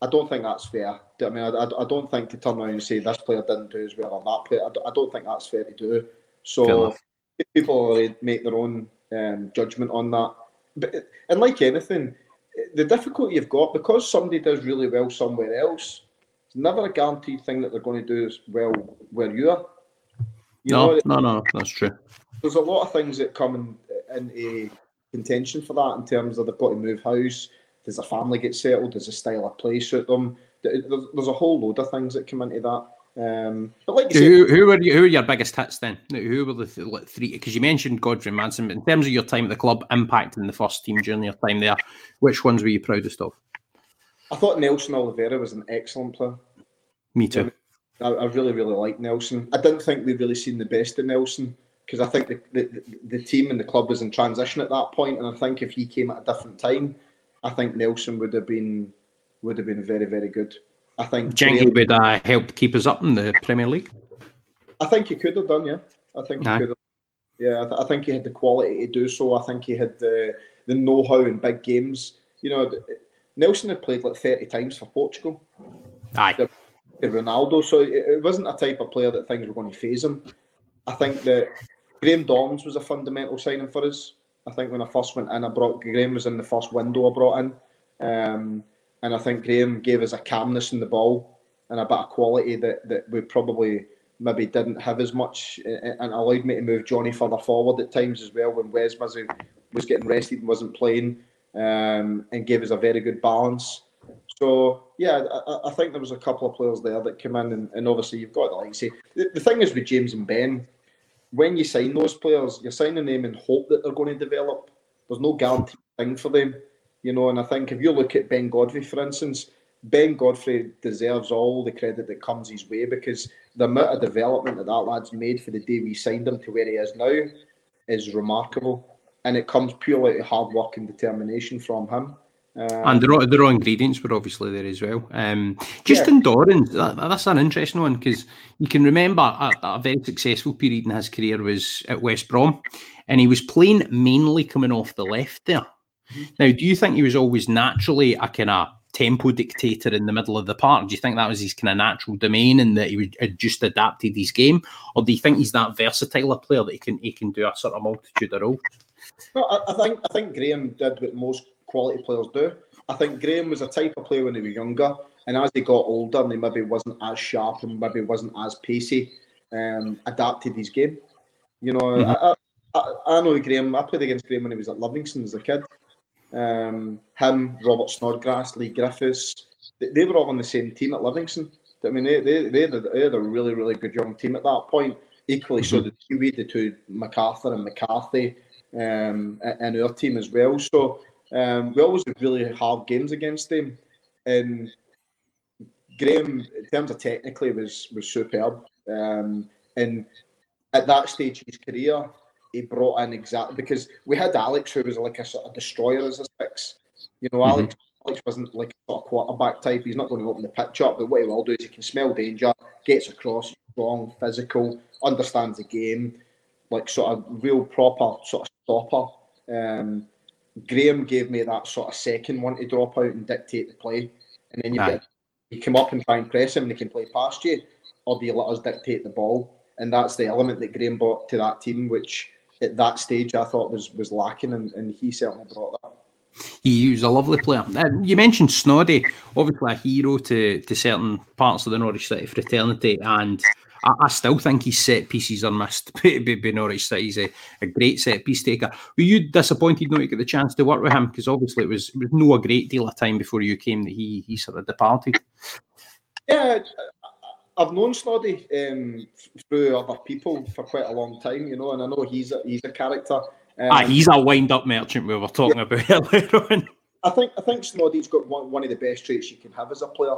I don't think that's fair. I mean, I, I don't think to turn around and say this player didn't do as well or that player. I, don't think that's fair to do. So people make their own um, judgment on that. But and like anything, the difficulty you've got because somebody does really well somewhere else, it's never a guaranteed thing that they're going to do as well where you are. You no, know, no, no, that's true. There's a lot of things that come in, into contention for that in terms of they've got to move house. Does a family get settled? Does a style of play suit them? There's a whole load of things that come into that. Um, but like who, who were you, who were your biggest hits then? Who were the th- three? Because you mentioned Godfrey Maddison, but in terms of your time at the club, impact in the first team during your time there, which ones were you proudest of? I thought Nelson Oliveira was an excellent player. Me too. I, I really, really liked Nelson. I didn't think we'd really seen the best of Nelson because I think the, the, the team and the club was in transition at that point, and I think if he came at a different time, I think Nelson would have been would have been very, very good. I think Jenky would uh, help keep us up in the Premier League. I think he could have done, yeah. I think he could have. Yeah, I, th- I, think he had the quality to do so. I think he had the the know how in big games. You know, Nelson had played like thirty times for Portugal. Aye. Ronaldo, so it, it wasn't a type of player that things were going to faze him. I think that Graham Dorrans was a fundamental signing for us. I think when I first went in, I brought Graham was in the first window I brought in. Um, and I think Graham gave us a calmness in the ball and a bit of quality that, that we probably maybe didn't have as much and allowed me to move Johnny further forward at times as well when Wes was, was getting rested and wasn't playing um, and gave us a very good balance. So yeah, I, I, think there was a couple of players there that came in and, and obviously you've got to like say the, the thing is with James and Ben, when you sign those players, you're signing them in hope that they're going to develop. There's no guaranteed thing for them. You know, and I think if you look at Ben Godfrey, for instance, Ben Godfrey deserves all the credit that comes his way because the amount of development that that lad's made for the day we signed him to where he is now is remarkable. And it comes purely out hard work and determination from him. Um, and the raw, the raw ingredients were obviously there as well. Um, just yeah. in Dorrans, that, that's an interesting one because you can remember a, a, very successful period in his career was at West Brom, and he was playing mainly coming off the left there. Now, do you think he was always naturally a kind of tempo dictator in the middle of the park? Do you think that was his kind of natural domain and that he had just adapted his game, or do you think he's that versatile a player that he can he can do a sort of multitude of roles? No, I, I think I think Graham did what most quality players do. I think Graham was a type of player when he was younger, and as he got older, and he maybe wasn't as sharp and maybe wasn't as pacey, um, adapted his game. You know, mm-hmm. I, I, I know Graham. I played against Graham when he was at Livingston as a kid, um, him, Robert Snodgrass, Leigh Griffiths, they, they, were all on the same team at Livingston. I mean, they, they, they, had, a, they had a really, really good young team at that point. Equally, mm-hmm. so did we, the two McArthur and McCarthy, um, and our team as well. So um, we always had really hard games against them. And Graham, in terms of technically, was was superb. Um, and at that stage of his career, he brought in exactly because we had Alex who was like a sort of destroyer as a six. You know, mm-hmm. Alex Alex wasn't like a sort of quarterback type. He's not going to open the pitch up, but what he will do is he can smell danger, gets across, strong, physical, understands the game, like sort of real proper sort of stopper. Um, Graham gave me that sort of second one to drop out and dictate the play, and then you get you come up and try and press him, and he can play past you, or do you let us dictate the ball? And that's the element that Graham brought to that team, which at that stage I thought was was lacking, and, and he certainly brought that. He was a lovely player. Uh, you mentioned Snoddy, obviously a hero to, to certain parts of the Norwich City fraternity, and I, I, still think his set pieces are missed by, Norwich City. He's a, a, great set piece taker. Were you disappointed not to get the chance to work with him? Because obviously it was, it was no a great deal of time before you came that he he sort of departed. Yeah, I've known Snoddy um, through other people for quite a long time, you know, and I know he's a, he's a character. Um, ah, he's a wind-up merchant we were talking yeah. about earlier on. I think I think Snoddy's got one, one of the best traits you can have as a player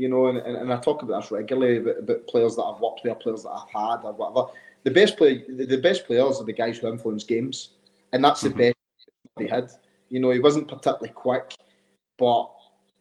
you know, and, and, and I talk about this regularly about, about, players that I've worked with, players that I've had, or whatever. The best play, the best players are the guys who influence games, and that's mm-hmm. the best he had. You know, he wasn't particularly quick, but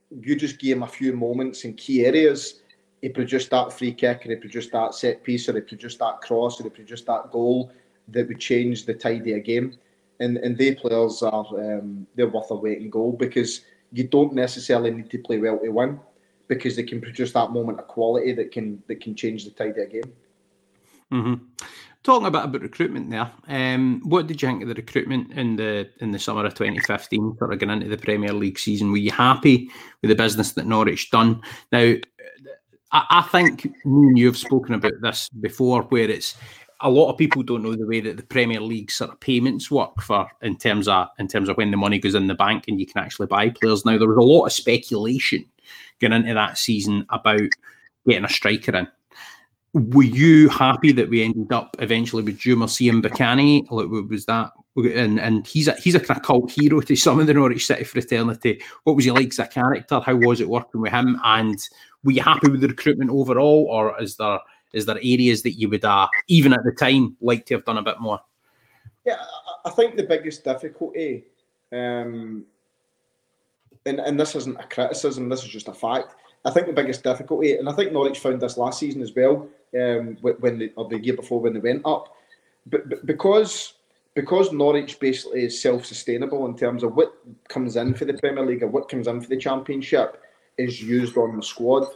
you just gave him a few moments in key areas. He produced that free kick, or he produced that set piece, or he produced that cross, or he produced that goal that would change the tide of a game. And and they players are um, they're worth a weight in gold because you don't necessarily need to play well to win because they can produce that moment of quality that can that can change the tide of a game. Mm-hmm. Talking a bit about recruitment there, um, what did you think of the recruitment in the in the summer of 2015, sort of going into the Premier League season? Were you happy with the business that Norwich done? Now, I, I think me and you have spoken about this before, where it's a lot of people don't know the way that the Premier League sort of payments work for in terms of in terms of when the money goes in the bank and you can actually buy players. Now there was a lot of speculation going into that season about getting a striker in. Were you happy that we ended up eventually with Dieumerci Mbokani? Like, was that and and he's a he's a kind of cult hero to some of the Norwich City fraternity. What was he like as a character? How was it working with him? And were you happy with the recruitment overall, or is there is there areas that you would uh, even at the time like to have done a bit more? Yeah, I think the biggest difficulty um, and, and this isn't a criticism, this is just a fact. I think the biggest difficulty, and I think Norwich found this last season as well, um, when they, or the year before when they went up, but, but because because Norwich basically is self-sustainable in terms of what comes in for the Premier League or what comes in for the Championship is used on the squad.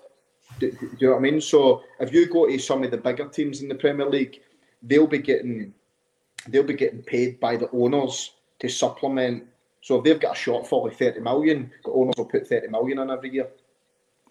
Do, do, you know what I mean? So if you go to some of the bigger teams in the Premier League, they'll be getting they'll be getting paid by the owners to supplement so if they've got a shortfall of 30 million, the owners will put 30 million in every year.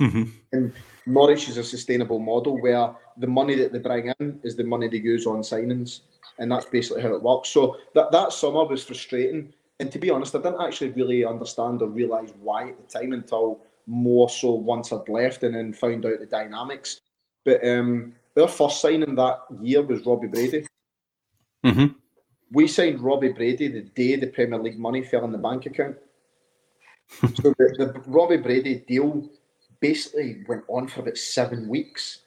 Mm-hmm. And Norwich is a sustainable model where the money that they bring in is the money they use on signings. And that's basically how it works. So that, that summer was frustrating. And to be honest, I didn't actually really understand or realise why at the time until more so once I'd left and then found out the dynamics. But um, their first signing that year was Robbie Brady. Mm-hmm. We signed Robbie Brady the day the Premier League money fell in the bank account. so the, the Robbie Brady deal basically went on for about seven weeks.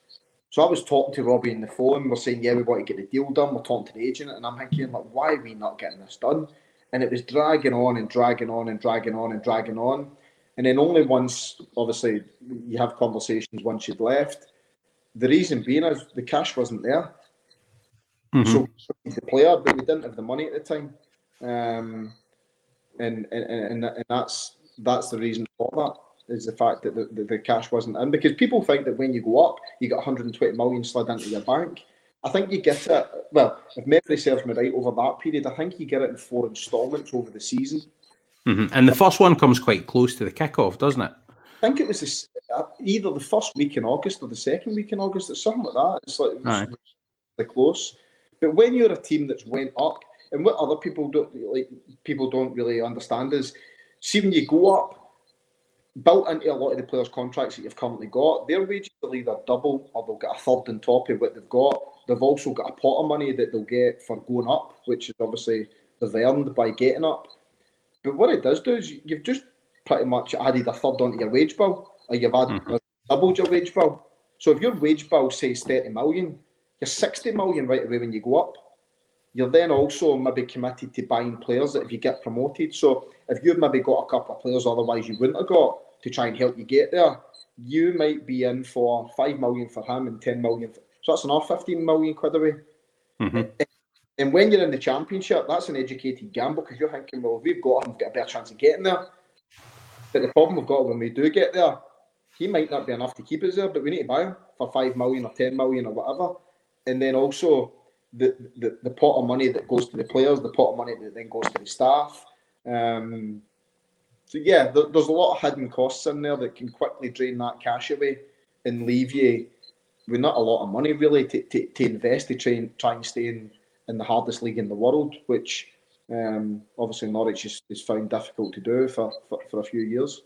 So I was talking to Robbie on the phone. We're saying, yeah, we want to get the deal done. We're talking to the agent, and I'm thinking, like, why are we not getting this done? And it was dragging on and dragging on and dragging on and dragging on. And then only once, obviously, you have conversations once you've left. The reason being is the cash wasn't there. Mm-hmm. So he's a player, but we didn't have the money at the time, um, and, and and and that's that's the reason for that is the fact that the, the, the, cash wasn't in because people think that when you go up, you get 120 million slid into your bank. I think you get it. Well, if memory serves me right, over that period, I think you get it in four instalments over the season. Mm-hmm. And the first one comes quite close to the kickoff, doesn't it? I think it was this, uh, either the first week in August or the second week in August. or something like that. It's like it was, really close. But when you're a team that's went up, and what other people don't like, people don't really understand is, see when you go up, built into a lot of the players' contracts that you've currently got, their wages will either double or they'll get a third on top of what they've got. They've also got a pot of money that they'll get for going up, which is obviously they've earned by getting up. But what it does do is you've just pretty much added a third onto your wage bill, or you've added mm-hmm. doubled your wage bill. So if your wage bill says 30 million, you're 60 million right away when you go up. You're then also maybe committed to buying players that if you get promoted. So if you've maybe got a couple of players otherwise you wouldn't have got to try and help you get there, you might be in for 5 million for him and 10 million. For, so that's another 15 million quid away. Mm-hmm. And when you're in the championship, that's an educated gamble because you're thinking, well, we've got we've got a better chance of getting there. But the problem we've got when we do get there, he might not be enough to keep us there, but we need to buy him for 5 million or 10 million or whatever and then also the, the, the pot of money that goes to the players, the pot of money that then goes to the staff. Um, so yeah, there's a lot of hidden costs in there that can quickly drain that cash away and leave you with not a lot of money really to, to, to invest to try and try and stay in, in the hardest league in the world, which um, obviously Norwich is, is found difficult to do for, for, for a few years.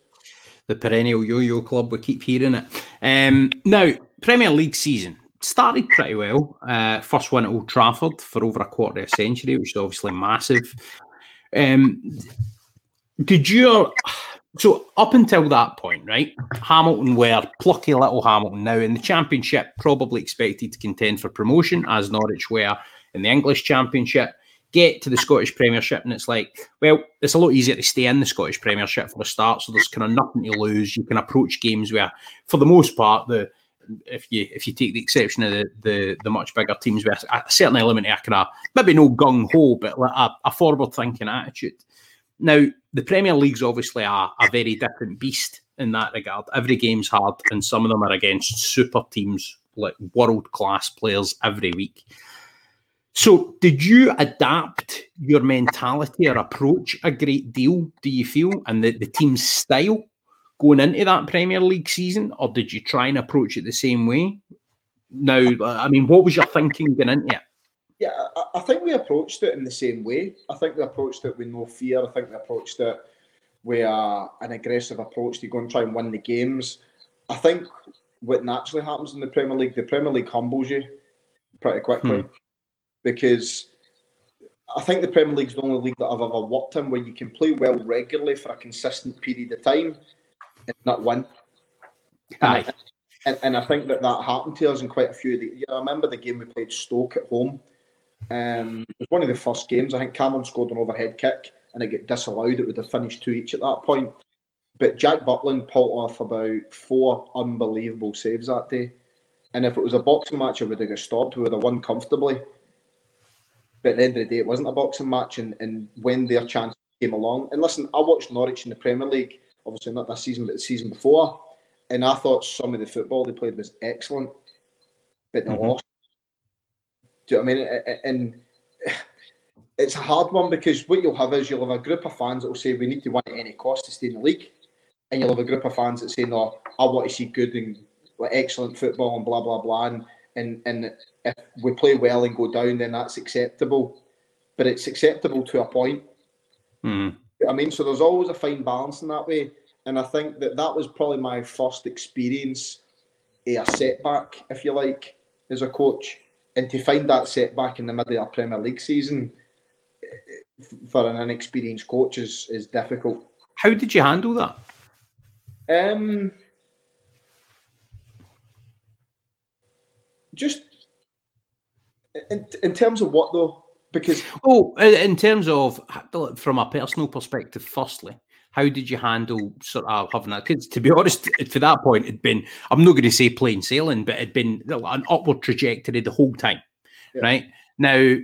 The perennial yo-yo club, we keep hearing it. Um, now, Premier League season started pretty well. Uh, first one at Old Trafford for over a quarter of a century, which is obviously massive. Um, did you so up until that point, right? Hamilton were plucky little Hamilton. Now in the championship, probably expected to contend for promotion, as Norwich were in the English Championship. Get to the Scottish Premiership, and it's like, well, it's a lot easier to stay in the Scottish Premiership for a start. So there's kind of nothing to lose. You can approach games where, for the most part, the if you if you take the exception of the the, the much bigger teams with a, certain element of kind of maybe no gung ho, but like a, a forward thinking attitude. Now, the Premier League's obviously a, a very different beast in that regard. Every game's hard, and some of them are against super teams, like world class players every week. So, did you adapt your mentality or approach a great deal, do you feel, and the, the team's style going into that Premier League season, or did you try and approach it the same way? Now, I mean, what was your thinking going into it? Yeah, I, think we approached it in the same way. I think we approached it with no fear. I think we approached it with uh, an aggressive approach to go and try and win the games. I think what naturally happens in the Premier League, the Premier League humbles you pretty quickly hmm. Because I think the Premier League is the only league that I've ever worked in where you can play well regularly for a consistent period of time and not win. Aye. And, and, I think that that happened to us in quite a few. Of the, yeah, I remember the game we played Stoke at home um, it was one of the first games. I think Cameron scored an overhead kick and it got disallowed. It would have finished two each at that point. But Jack Butland pulled off about four unbelievable saves that day. And if it was a boxing match, it would have got stopped. We would have won comfortably. But at the end of the day, it wasn't a boxing match. And, and when their chance came along, and listen, I watched Norwich in the Premier League, obviously not this season, but the season before. And I thought some of the football they played was excellent, but they mm-hmm. lost do you know what I mean? And it's a hard one because what you'll have is you'll have a group of fans that will say we need to win at any cost to stay in the league, and you'll have a group of fans that say no, I want to see good and like, excellent football and blah blah blah, and and and if we play well and go down, then that's acceptable, but it's acceptable to a point. Mm. I mean, so there's always a fine balance in that way, and I think that that was probably my first experience, a setback, if you like, as a coach and to find that setback in the middle of a Premier League season for an inexperienced coach is, is difficult. How did you handle that? Um, just in, in terms of what though? Because oh, in terms of from a personal perspective, firstly, how did you handle sort of having that? Because to be honest, to that point, it'd been, I'm not going to say plain sailing, but it'd been an upward trajectory the whole time, yeah. right? Now,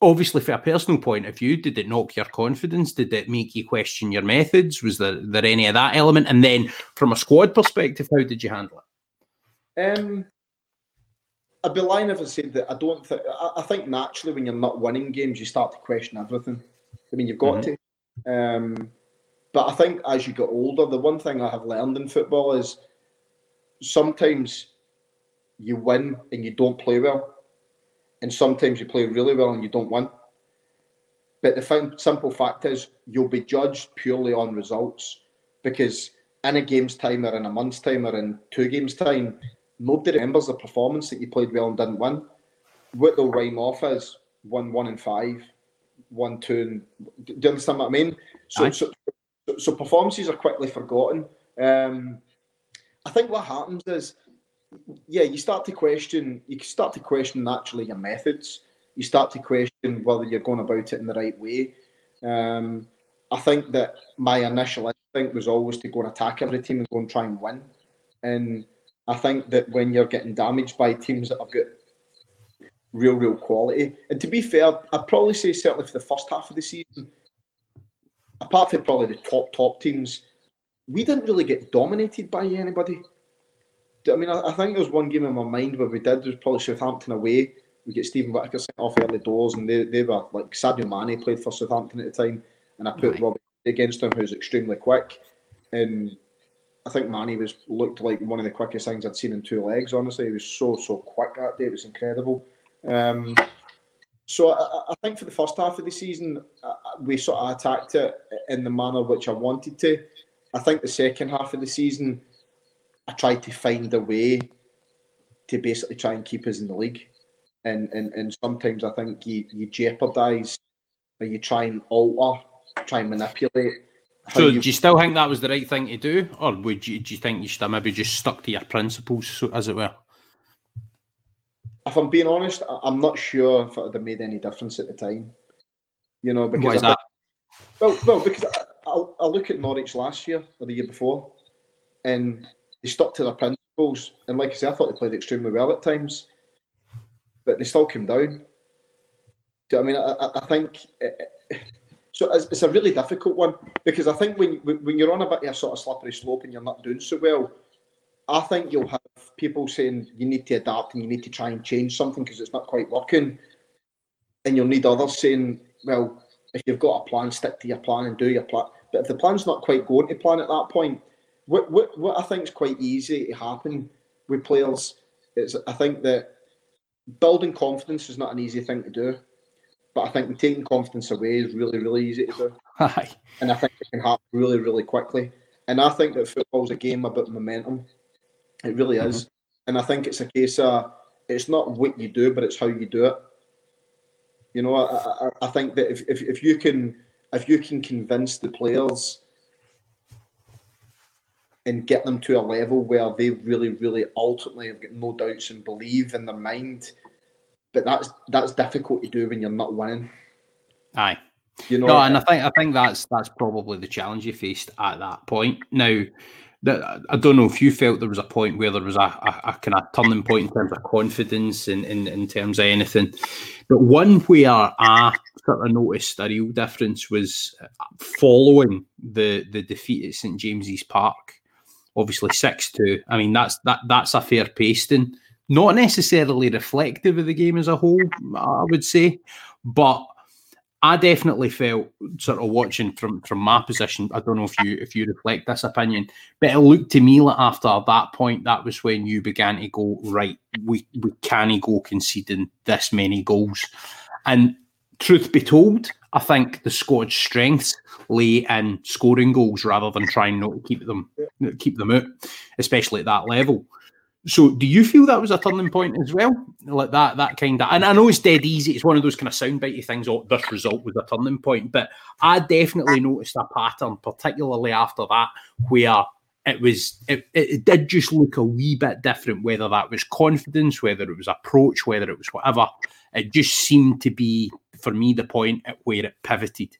obviously, from a personal point of view, did it knock your confidence? Did it make you question your methods? Was there, there any of that element? And then from a squad perspective, how did you handle it? Um, I'd be lying if I said that I don't think, I, think naturally when you're not winning games, you start to question everything. I mean, you've got mm-hmm. to. Um, but I think as you get older, the one thing I have learned in football is sometimes you win and you don't play well, and sometimes you play really well and you don't win. But the simple fact is, you'll be judged purely on results because in a game's time or in a month's time or in two games' time, nobody remembers the performance that you played well and didn't win. What they'll rhyme off is one, one and five, one, two, and do you understand what I mean? So, so, so performances are quickly forgotten. Um, I think what happens is, yeah, you start to question. You start to question naturally your methods. You start to question whether you're going about it in the right way. Um, I think that my initial instinct was always to go and attack every team and go and try and win. And I think that when you're getting damaged by teams that have got real, real quality, and to be fair, I'd probably say certainly for the first half of the season, apart from probably the top top teams, we didn't really get dominated by anybody. I mean, I, I think there's one game in my mind where we did. was probably Southampton away. We get Steven Whittaker sent off early doors, and they, they were like Sadio Mane played for Southampton at the time, and I put right. Robbie against him, who's extremely quick, and I think Manny was looked like one of the quickest things I'd seen in two legs. Honestly, he was so so quick that day. It was incredible. Um, so I, I, think for the first half of the season, we sort of attacked it in the manner which I wanted to. I think the second half of the season, I tried to find a way to basically try and keep us in the league, and and, and sometimes I think you you jeopardise or you try and alter, try and manipulate so, you... do you still think that was the right thing to do, or would you do you think you should have maybe just stuck to your principles, as it were? If I'm being honest, I'm not sure if it would have made any difference at the time. You know, because Why is that? well, well, because I, I, look at Norwich last year or the year before, and they stuck to their principles. And like I said, I thought they played extremely well at times, but they still came down. Do you know I mean? I, I think. It, so it's, it's, a really difficult one because I think when when you're on a bit of a sort of slippery slope and you're not doing so well, I think you'll have people saying you need to adapt and you need to try and change something because it's not quite working, and you'll need others saying, well, if you've got a plan, stick to your plan and do your plan. But if the plan's not quite going to plan at that point, what what, what I think is quite easy to happen with players is I think that building confidence is not an easy thing to do but I think taking confidence away is really, really easy to do. Aye. And I think it can happen really, really quickly. And I think that football's a game about momentum. It really is. Mm-hmm. And I think it's a case of it's not what you do, but it's how you do it. You know, I, I, I think that if, if, if you can if you can convince the players and get them to a level where they really, really ultimately have got no doubts and believe in their mind but that's that's difficult to do when you're not winning. Aye. You know, no, and uh, I think I think that's that's probably the challenge you faced at that point. Now, that I don't know if you felt there was a point where there was a, a, a kind of turning point in terms of confidence in, in, in terms of anything, but one where I sort of noticed a real difference was uh, following the the defeat at St James's Park, obviously six two. I mean that's that that's a fair pasting not necessarily reflective of the game as a whole, I would say, but I definitely felt sort of watching from from my position. I don't know if you if you reflect this opinion, but it looked to me like after that point, that was when you began to go right. We we can't go conceding this many goals, and truth be told, I think the squad's strengths lay in scoring goals rather than trying not to keep them keep them out, especially at that level. So, do you feel that was a turning point as well? Like that, that kind of, and I know it's dead easy. It's one of those kind of soundbitey things. Oh, this result was a turning point, but I definitely noticed a pattern, particularly after that, where it was, it, it did just look a wee bit different. Whether that was confidence, whether it was approach, whether it was whatever, it just seemed to be for me the point at where it pivoted.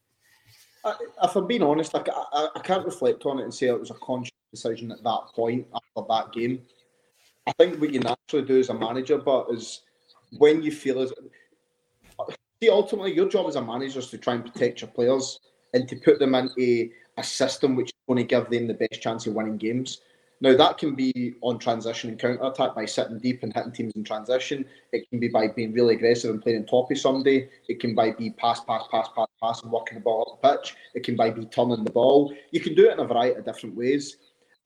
If I'm being honest, I, I, I can't reflect on it and say it was a conscious decision at that point after that game I think what you naturally do as a manager, but is when you feel as see ultimately your job as a manager is to try and protect your players and to put them into a system which is going to give them the best chance of winning games. Now that can be on transition and counter attack by sitting deep and hitting teams in transition. It can be by being really aggressive and playing on top of. It can by be pass, pass, pass, pass, pass and working the ball up the pitch. It can by be turning the ball. You can do it in a variety of different ways.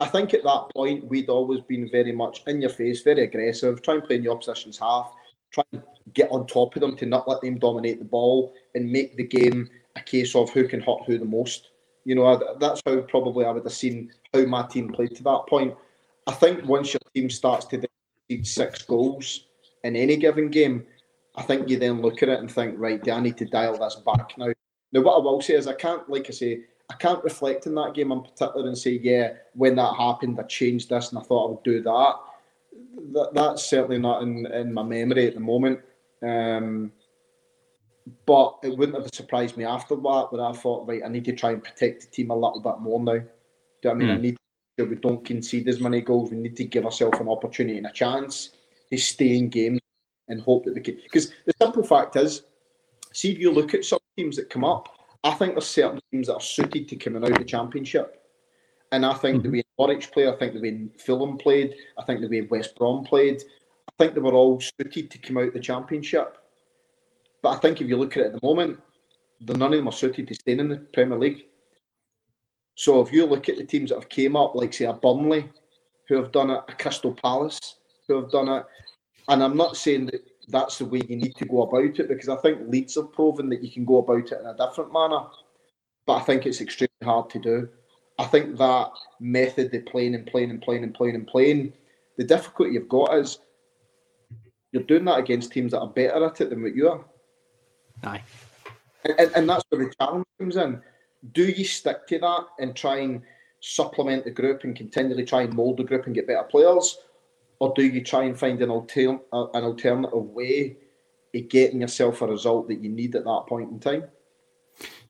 I think at that point we'd always been very much in your face, very aggressive, try and play in the opposition's half, try and get on top of them to not let them dominate the ball and make the game a case of who can hurt who the most. You know, that's how probably I would have seen how my team played to that point. I think once your team starts to concede six goals in any given game, I think you then look at it and think, right, do I need to dial this back now? Now, what I will say is, I can't, like I say, I can't reflect in that game in particular and say, yeah, when that happened, I changed this and I thought I would do that. that that's certainly not in, in my memory at the moment. Um, but it wouldn't have surprised me after that where I thought, right, I need to try and protect the team a little bit more now. Do you know I mean? Mm. I need to we don't concede as many goals. We need to give ourselves an opportunity and a chance to stay in games and hope that we can. Because the simple fact is, see if you look at some teams that come up, I think there's certain teams that are suited to coming out of the championship. And I think mm-hmm. the way Norwich played, I think the way Fulham played, I think the way West Brom played, I think they were all suited to come out of the championship. But I think if you look at it at the moment, none of them are suited to staying in the Premier League. So if you look at the teams that have came up, like say a Burnley, who have done it, a Crystal Palace, who have done it, and I'm not saying that that's the way you need to go about it because I think Leeds have proven that you can go about it in a different manner, but I think it's extremely hard to do. I think that method of playing and playing and playing and playing and playing, the difficulty you've got is you're doing that against teams that are better at it than what you are. Aye. And, and that's where the challenge comes in. Do you stick to that and try and supplement the group and continually try and mould the group and get better players? Or do you try and find an, alter- an alternative way of getting yourself a result that you need at that point in time?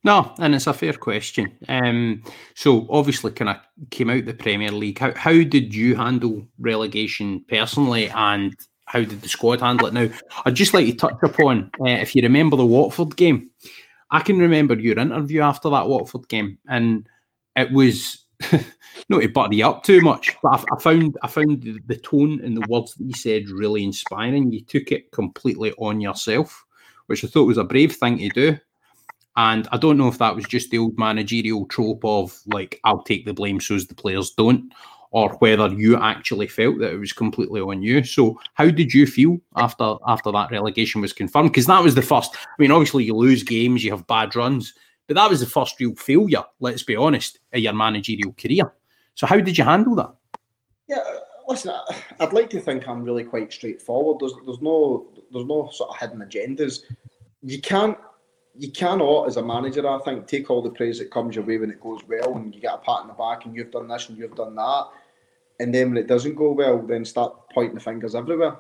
No, and it's a fair question. Um, so obviously, kind of came out the Premier League. How how did you handle relegation personally, and how did the squad handle it? Now, I'd just like to touch upon uh, if you remember the Watford game. I can remember your interview after that Watford game, and it was not to butter you up too much, but I, I found I found the, the tone and the words that you said really inspiring. You took it completely on yourself, which I thought was a brave thing to do. And I don't know if that was just the old managerial trope of like, I'll take the blame so as the players don't, or whether you actually felt that it was completely on you. So, how did you feel after after that relegation was confirmed? Because that was the first. I mean, obviously you lose games, you have bad runs, but that was the first real failure. Let's be honest, in your managerial career. So, how did you handle that? Yeah, listen, I'd like to think I'm really quite straightforward. There's there's no there's no sort of hidden agendas. You can't you cannot, as a manager, I think, take all the praise that comes your way when it goes well, and you get a pat on the back, and you've done this and you've done that, and then when it doesn't go well, then start pointing the fingers everywhere.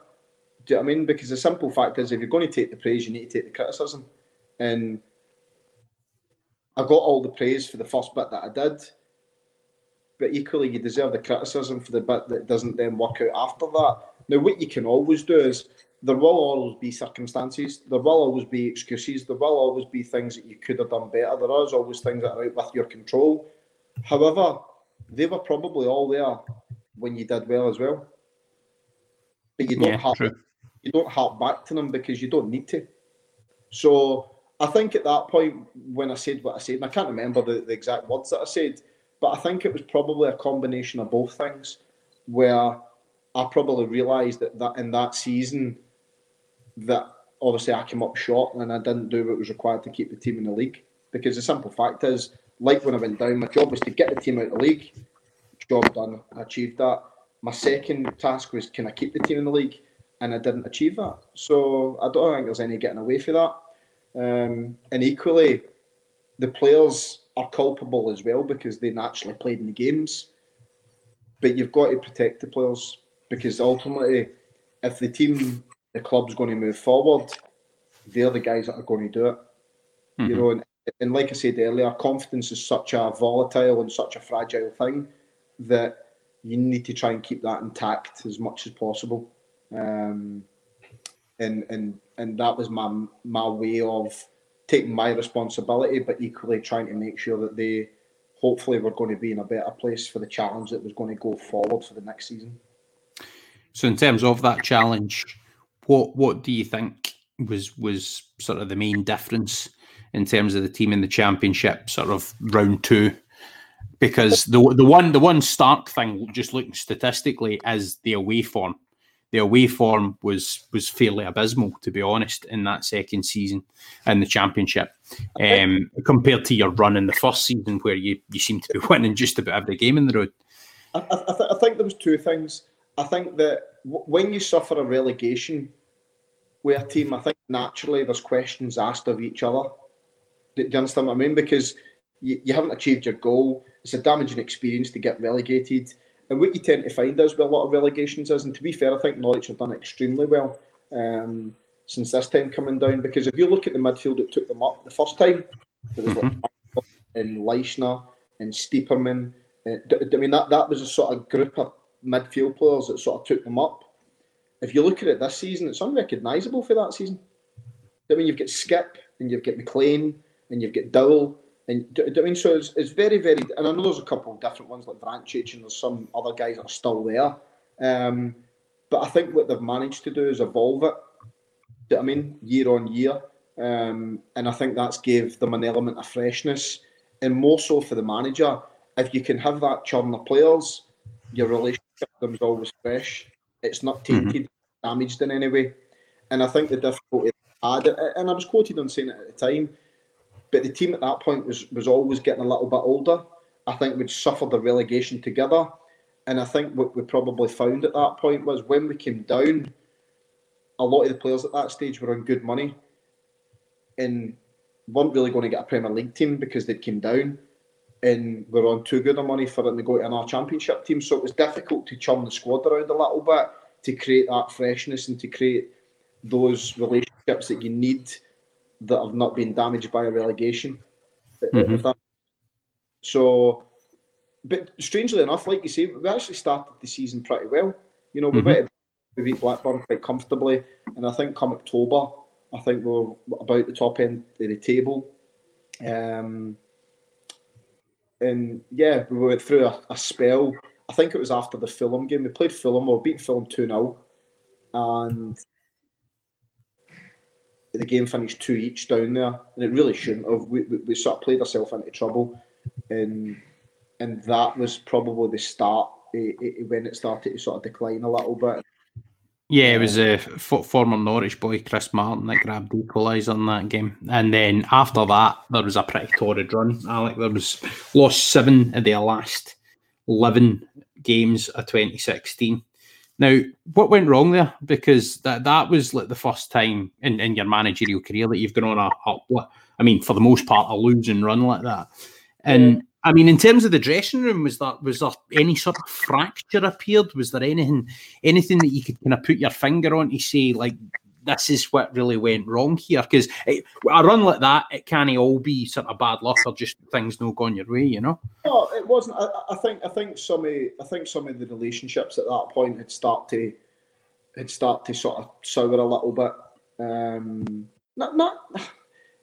Do you know what I mean? Because the simple fact is, if you're going to take the praise, you need to take the criticism. And I got all the praise for the first bit that I did, but equally, you deserve the criticism for the bit that doesn't then work out after that. Now, what you can always do is there will always be circumstances, there will always be excuses, there will always be things that you could have done better. There is always things that are out with your control. However, they were probably all there when you did well as well. But you don't Yeah, true. you don't harp back to them because you don't need to. So I think at that point when I said what I said, and I can't remember the, the exact words that I said, but I think it was probably a combination of both things where I probably realised that, that in that season that obviously I came up short and I didn't do what was required to keep the team in the league. Because the simple fact is, like when I went down, my job was to get the team out of the league. Job done. I achieved that. My second task was can I keep the team in the league? And I didn't achieve that. So I don't think there's any getting away from that. Um, and equally, the players are culpable as well because they naturally played in the games. But you've got to protect the players because ultimately, if the team, the club's going to move forward, they're the guys that are going to do it. You Mhm. know, and, and like I said earlier, confidence is such a volatile and such a fragile thing that you need to try and keep that intact as much as possible. Um, and and and that was my my way of taking my responsibility, but equally trying to make sure that they hopefully were going to be in a better place for the challenge that was going to go forward for the next season. So, in terms of that challenge, what what do you think was was sort of the main difference in terms of the team in the championship, sort of round two? Because the the one the one stark thing, just looking statistically, is the away form. The away form was was fairly abysmal, to be honest, in that second season in the championship, um, compared to your run in the first season, where you you seem to be winning just about every game in the road. I, I, th- I think there was two things. I think that w- when you suffer a relegation with a team, I think naturally there's questions asked of each other. Do, do you understand what I mean? Because you, you haven't achieved your goal. It's a damaging experience to get relegated. And what you tend to find is with a lot of relegations is, and to be fair, I think Norwich have done extremely well um, since this time coming down. Because if you look at the midfield that took them up the first time, there was like and Leitner and Stiepermann. Uh, I mean, that, that was a sort of group of midfield players that sort of took them up. If you look at it this season, it's unrecognisable for that season. I mean, you've got Skipp and you've got McLean and you've got Dowell. And do, do I mean, so it's, it's very, very. And I know there's a couple of different ones like Vrancic and there's some other guys that are still there. Um, but I think what they've managed to do is evolve it. Do you know what I mean? Year on year. Um, and I think that's gave them an element of freshness. And more so for the manager, if you can have that churn of players, your relationship with them is always fresh. It's not tainted, mm-hmm. damaged in any way. And I think the difficulty I had, and I was quoted on saying it at the time, but the team at that point was was always getting a little bit older. I think we'd suffered the relegation together. And I think what we probably found at that point was when we came down, a lot of the players at that stage were on good money and weren't really going to get a Premier League team because they came down and were on too good of money for them to go to our championship team. So it was difficult to churn the squad around a little bit to create that freshness and to create those relationships that you need that have not been damaged by a relegation. Mm-hmm. So, but strangely enough, like you say, we actually started the season pretty well. You know, we mm-hmm. we beat Blackburn quite comfortably, and I think come October, I think we we're about the top end of the table. Um, and yeah, we went through a, a, spell. I think it was after the Fulham game. We played Fulham, we beat Fulham 2 0. And the game finished two each down there. And it really shouldn't have. We, we, we sort of played ourselves into trouble. And and that was probably the start it, it, when it started to sort of decline a little bit. Yeah, it was a uh, former Norwich boy, Chris Martin, that grabbed equaliser in that game. And then after that, there was a pretty torrid run. Alec, there was lost seven of their last 11 games of 2016. Now, what went wrong there? Because that that was like the first time in, in your managerial career that you've gone on a, a I mean, for the most part, a losing run like that. And I mean, in terms of the dressing room, was that was there any sort of fracture appeared? Was there anything anything that you could kind of put your finger on to say like this is what really went wrong here? Because a run like that, it can't all be sort of bad luck or just things not going your way, you know. No, it wasn't. I, I think I think some of I think some of the relationships at that point had start to had start to sort of sour a little bit. Um, not not.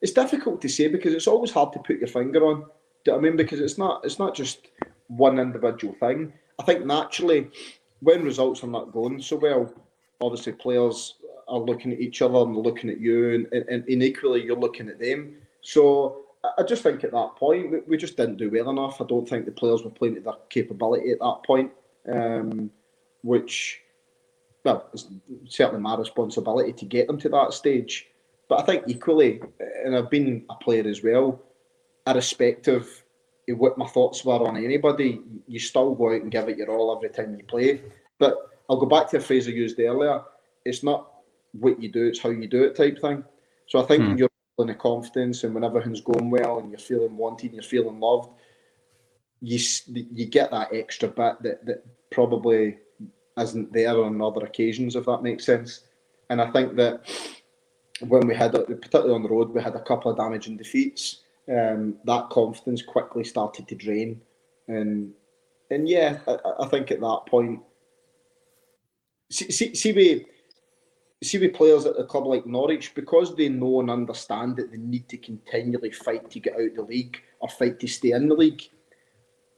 It's difficult to say because it's always hard to put your finger on do I mean? Because it's not it's not just one individual thing. I think naturally, when results are not going so well, obviously players are looking at each other and looking at you, and, and, and equally you're looking at them. So I just think at that point we, we just didn't do well enough. I don't think the players were playing to their capability at that point, um, which, well, it's certainly my responsibility to get them to that stage. But I think equally, and I've been a player as well irrespective of what my thoughts were on anybody, you still go out and give it your all every time you play. But I'll go back to a phrase I used earlier. It's not what you do, it's how you do it type thing. So I think hmm. you're feeling the confidence and when everything's going well and you're feeling wanted and you're feeling loved, you you get that extra bit that, that probably isn't there on other occasions, if that makes sense. And I think that when we had, particularly on the road, we had a couple of damaging defeats um, that confidence quickly started to drain. And and yeah, I, I think at that point, see, see, see, we, see we players at a club like Norwich, because they know and understand that they need to continually fight to get out of the league or fight to stay in the league.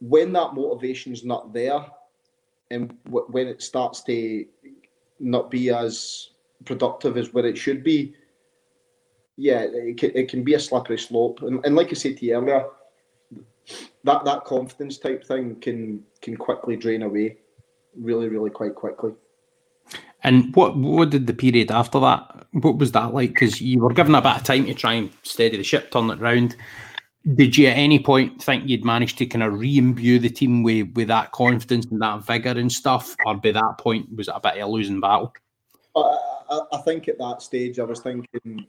When that motivation is not there, and w- when it starts to not be as productive as where it should be, yeah, it can, it can be a slippery slope. And, and like I said to you earlier, that that confidence type thing can can quickly drain away, really, really quite quickly. And what what did the period after that? What was that like? Because you were given a bit of time to try and steady the ship, turn it round. Did you at any point think you'd managed to kind of re-imbue the team with with that confidence and that vigor and stuff, or by that point was it a bit of a losing battle? I, I, I think at that stage I was thinking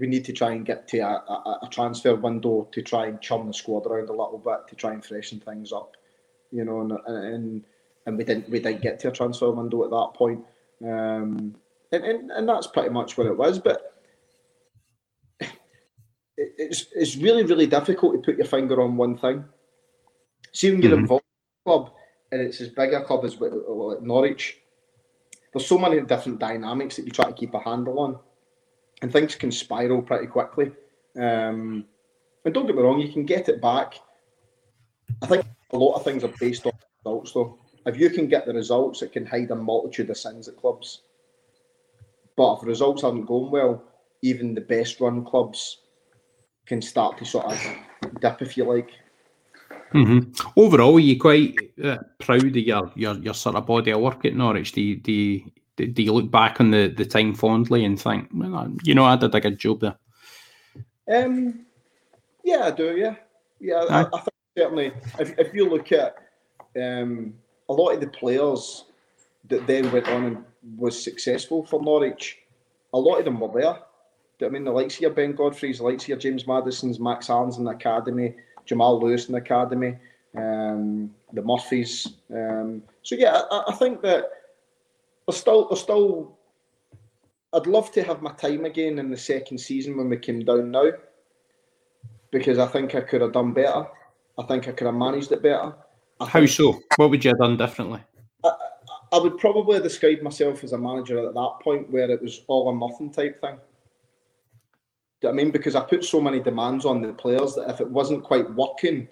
we need to try and get to a, a, a, transfer window to try and chum the squad around a little bit to try and freshen things up, you know, and and, and we didn't we didn't get to a transfer window at that point, um, and, and and that's pretty much what it was. But it's it's really really difficult to put your finger on one thing. See when you're mm-hmm. involved in a club and it's as big a club as Norwich, there's so many different dynamics that you try to keep a handle on and things can spiral pretty quickly. Um, and don't get me wrong, you can get it back. I think a lot of things are based on results, though. If you can get the results, it can hide a multitude of sins at clubs. But if results aren't going well, even the best run clubs can start to sort of dip, if you like. Mm-hmm. Overall, are you quite uh, proud of your, your your sort of body of work at Norwich? Do you, do you, do you look back on the, the time fondly and think, well, you know, I did a good job there? Um, yeah, I do. Yeah, yeah. I, I, think certainly, if, if you look at um, a lot of the players that then went on and was successful for Norwich, a lot of them were there. I mean, the likes of your Ben Godfrey's, the likes of your James Maddison's, Max Aarons in the academy, Jamal Lewis in the academy, um, the Murphys. Um, so yeah, I, I, think that there's still, there's still. I'd love to have my time again in the second season when we came down now, because I think I could have done better. I think I could have managed it better. How so? What would you have done differently? I, I would probably describe myself as a manager at that point where it was all or nothing type thing. I mean? Because I put so many demands on the players that if it wasn't quite working,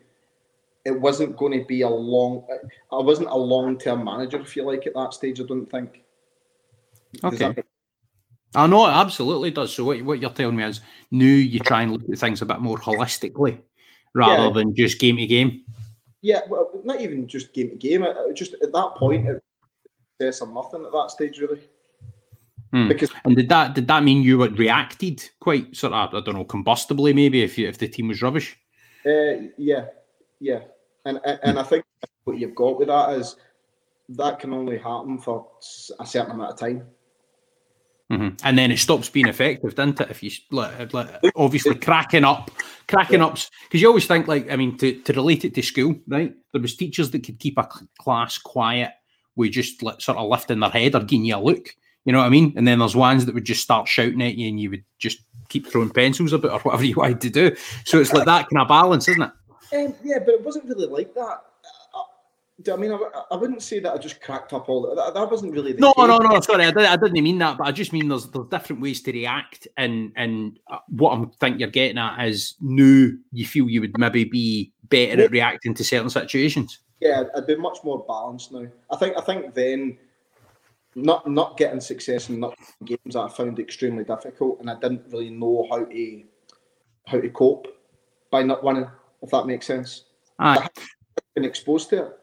it wasn't going to be a long. I wasn't a long term manager, if you like, at that stage. I don't think. Okay. I know it absolutely does. So what, what you're telling me is, new you try and look at things a bit more holistically, rather yeah. than just game to game. Yeah, well, not even just game to game. Just at that point, it was or nothing at that stage, really. Hmm. Because and did that did that mean you would reacted quite sort of I don't know combustibly maybe if you if the team was rubbish? Uh, yeah, yeah, and and, and I think what you've got with that is that can only happen for a certain amount of time. Mm-hmm. And then it stops being effective, doesn't it? If you like, like obviously cracking up, cracking yeah. ups, because you always think like I mean to, to relate it to school, right? There was teachers that could keep a class quiet with just like, sort of lifting their head or giving you a look. You know what I mean? And then there's ones that would just start shouting at you and you would just keep throwing pencils about or whatever you wanted to do. So it's like that kind of balance, isn't it? Um, yeah, but it wasn't really like that. I, mean, I, I, wouldn't say that I just cracked up all that. That wasn't really. the no, case. no, no. Sorry, I, did, I didn't mean that. But I just mean there's there's different ways to react, and and uh, what I'm think you're getting at is new. You feel you would maybe be better at reacting to certain situations. Yeah, I'd be much more balanced now. I think I think then not not getting success in not games that I found extremely difficult, and I didn't really know how to how to cope by not winning. If that makes sense, Aye. been exposed to it.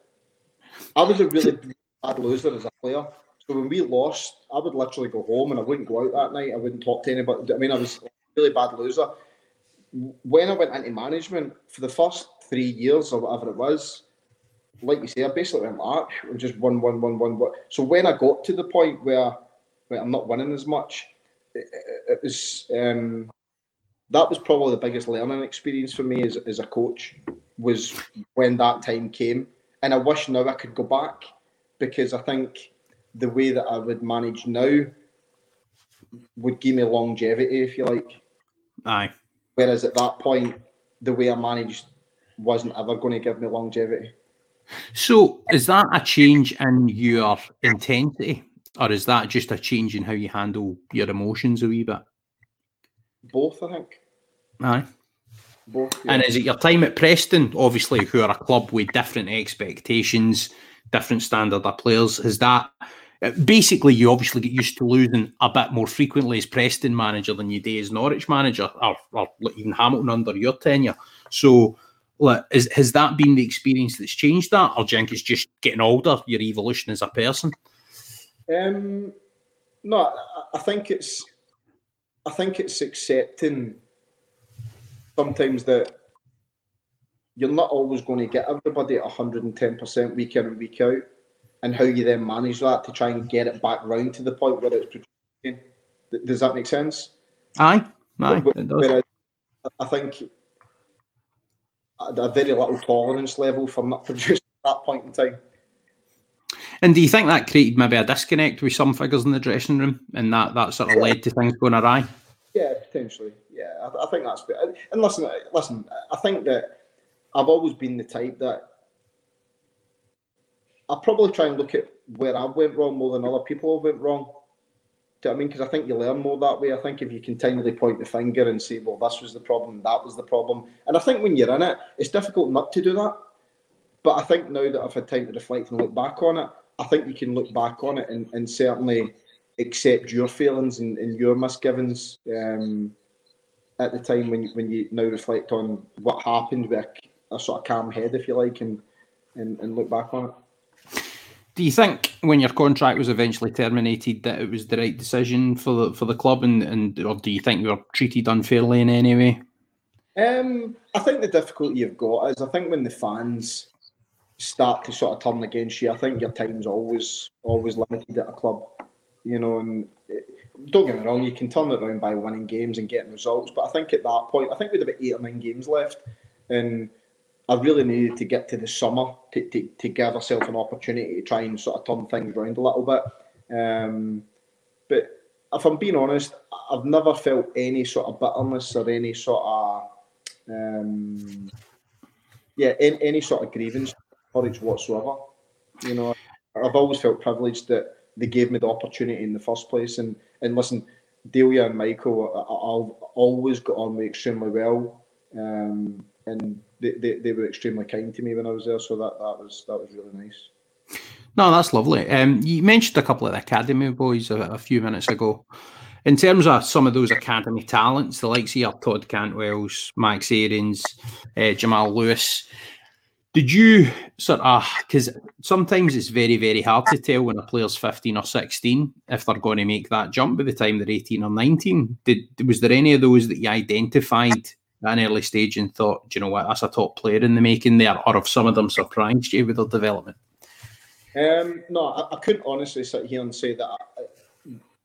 I was a really bad loser as a player. So when we lost, I would literally go home and I wouldn't go out that night. I wouldn't talk to anybody. I mean, I was a really bad loser. When I went into management for the first three years or whatever it was, like you say, I basically went March and just one, one, one, one, one. So when I got to the point where, where I'm not winning as much, it, it was um, that was probably the biggest learning experience for me as, as a coach was when that time came. And I wish now I could go back because I think the way that I would manage now would give me longevity, if you like. Aye. Whereas at that point, the way I managed wasn't ever going to give me longevity. So, is that a change in your intensity, or is that just a change in how you handle your emotions a wee bit? Both, I think. Aye. Both. Yeah. And is it your time at Preston, obviously, who are a club with different expectations, different standard of players? Is that basically you obviously get used to losing a bit more frequently as Preston manager than you do as Norwich manager, or, or even Hamilton under your tenure? So, like, is, has that been the experience that's changed that, or do you think it's just getting older, your evolution as a person? Um, no, I think it's, I think it's accepting sometimes that you're not always going to get everybody at 110% week in and week out, and how you then manage that to try and get it back round to the point where it's. Producing. Does that make sense? Aye, aye. Whereas I think a very little tolerance level for not producing at that point in time. And do you think that created maybe a disconnect with some figures in the dressing room, and that that sort of led to things going awry? Yeah, potentially. Yeah, I, I think that's. And listen, listen, I think that I've always been the type that I probably try and look at where I went wrong more than other people went wrong. Do I mean? Because I think you learn more that way. I think if you continually point the finger and say, well, this was the problem, that was the problem. And I think when you're in it, it's difficult not to do that. But I think now that I've had time to reflect and look back on it, I think you can look back on it and, and certainly accept your feelings and, and your misgivings um, at the time when, when you now reflect on what happened with a sort of calm head, if you like, and and, and look back on it. Do you think when your contract was eventually terminated that it was the right decision for the for the club, and, and or do you think you were treated unfairly in any way? Um, I think the difficulty you've got is I think when the fans start to sort of turn against you, I think your time's always always limited at a club. You know, and don't get me wrong, you can turn it around by winning games and getting results, but I think at that point, I think we had about eight or nine games left, and I really needed to get to the summer to, to, to give ourselves an opportunity to try and sort of turn things around a little bit. Um, but if I'm being honest, I've never felt any sort of bitterness or any sort of um, yeah, any, any sort of grievance or whatsoever. You know, I've always felt privileged that they gave me the opportunity in the first place. And and listen, Delia and Michael, I've always got on with extremely well, um, and they, they, they were extremely kind to me when I was there. So that, that was that was really nice. No, that's lovely. Um, you mentioned a couple of the academy boys a, a, few minutes ago. In terms of some of those academy talents, the likes of Todd Cantwell's, Max Aarons, uh, Jamal Lewis, did you sort of because sometimes it's very very hard to tell when a player's 15 or 16 if they're going to make that jump by the time they're 18 or 19 did was there any of those that you identified at an early stage and thought do you know what? That's a top player in the making there or have some of them surprised you with their development? Um, no I, I, couldn't honestly sit here and say that I,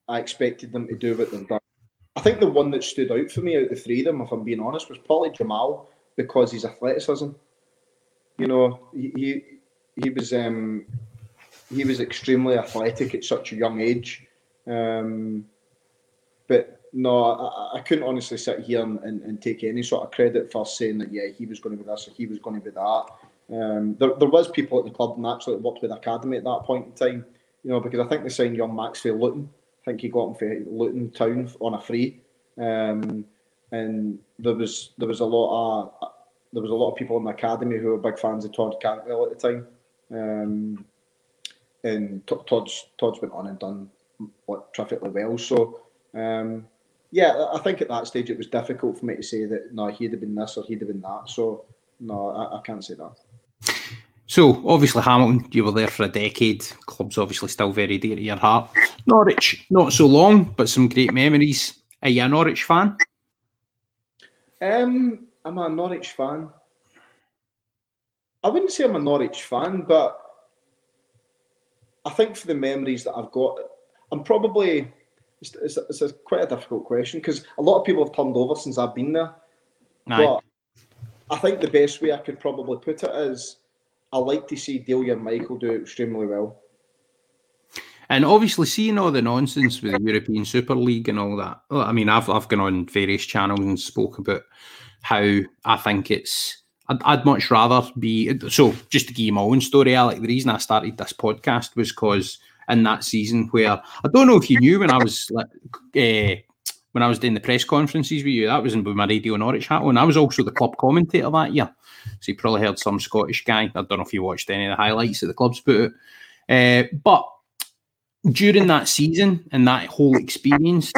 I expected them to do what they've done. I think the one that stood out for me out of the three of them if I'm being honest was probably Jamal because his athleticism you know, he he was um, he was extremely athletic at such a young age. Um, but no, I, I, couldn't honestly sit here and, and, and, take any sort of credit for saying that yeah he was going to be this or he was going to be that. Um, there, there was people at the club naturally that worked with academy at that point in time, you know, because I think they signed young Maxfield Luton. I think he got him for Luton Town on a free, um, and there was there was a lot of there was a lot of people in the academy who were big fans of Todd Cantwell at the time. Um, and Todd's Todd's went on and done what terrifically well. So um, yeah, I think at that stage it was difficult for me to say that no, he'd have been this or he'd have been that. So no, I, I can't say that. So obviously Hamilton, you were there for a decade. Club's obviously still very dear to your heart. Norwich, not so long, but some great memories. Are you a Norwich fan? Um, I'm a Norwich fan. I wouldn't say I'm a Norwich fan, but I think for the memories that I've got, I'm probably. It's, it's, a, it's a quite a difficult question because a lot of people have turned over since I've been there. But I think the best way I could probably put it is I like to see Delia and Michael do extremely well. And obviously, seeing all the nonsense with the European Super League and all that. I mean, I've I've gone on various channels and spoke about how I think it's. I'd, I'd, much rather be. So, just to give you my own story, Alec, the reason I started this podcast was because in that season where I don't know if you knew when I was like. Uh, when I was doing the press conferences with you, that was in my Radio Norwich hat on. I was also the club commentator that year. So you probably heard some Scottish guy. I don't know if you watched any of the highlights that the club's put out. Uh, but during that season and that whole experience,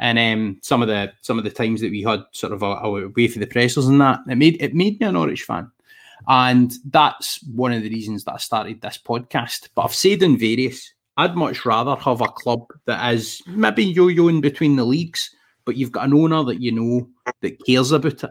and um, some of the some of the times that we had sort of a away for the pressers and that it made it made me an Norwich fan, and that's one of the reasons that I started this podcast. But I've said in various, I'd much rather have a club that is maybe yo-yoing between the leagues, but you've got an owner that you know that cares about it.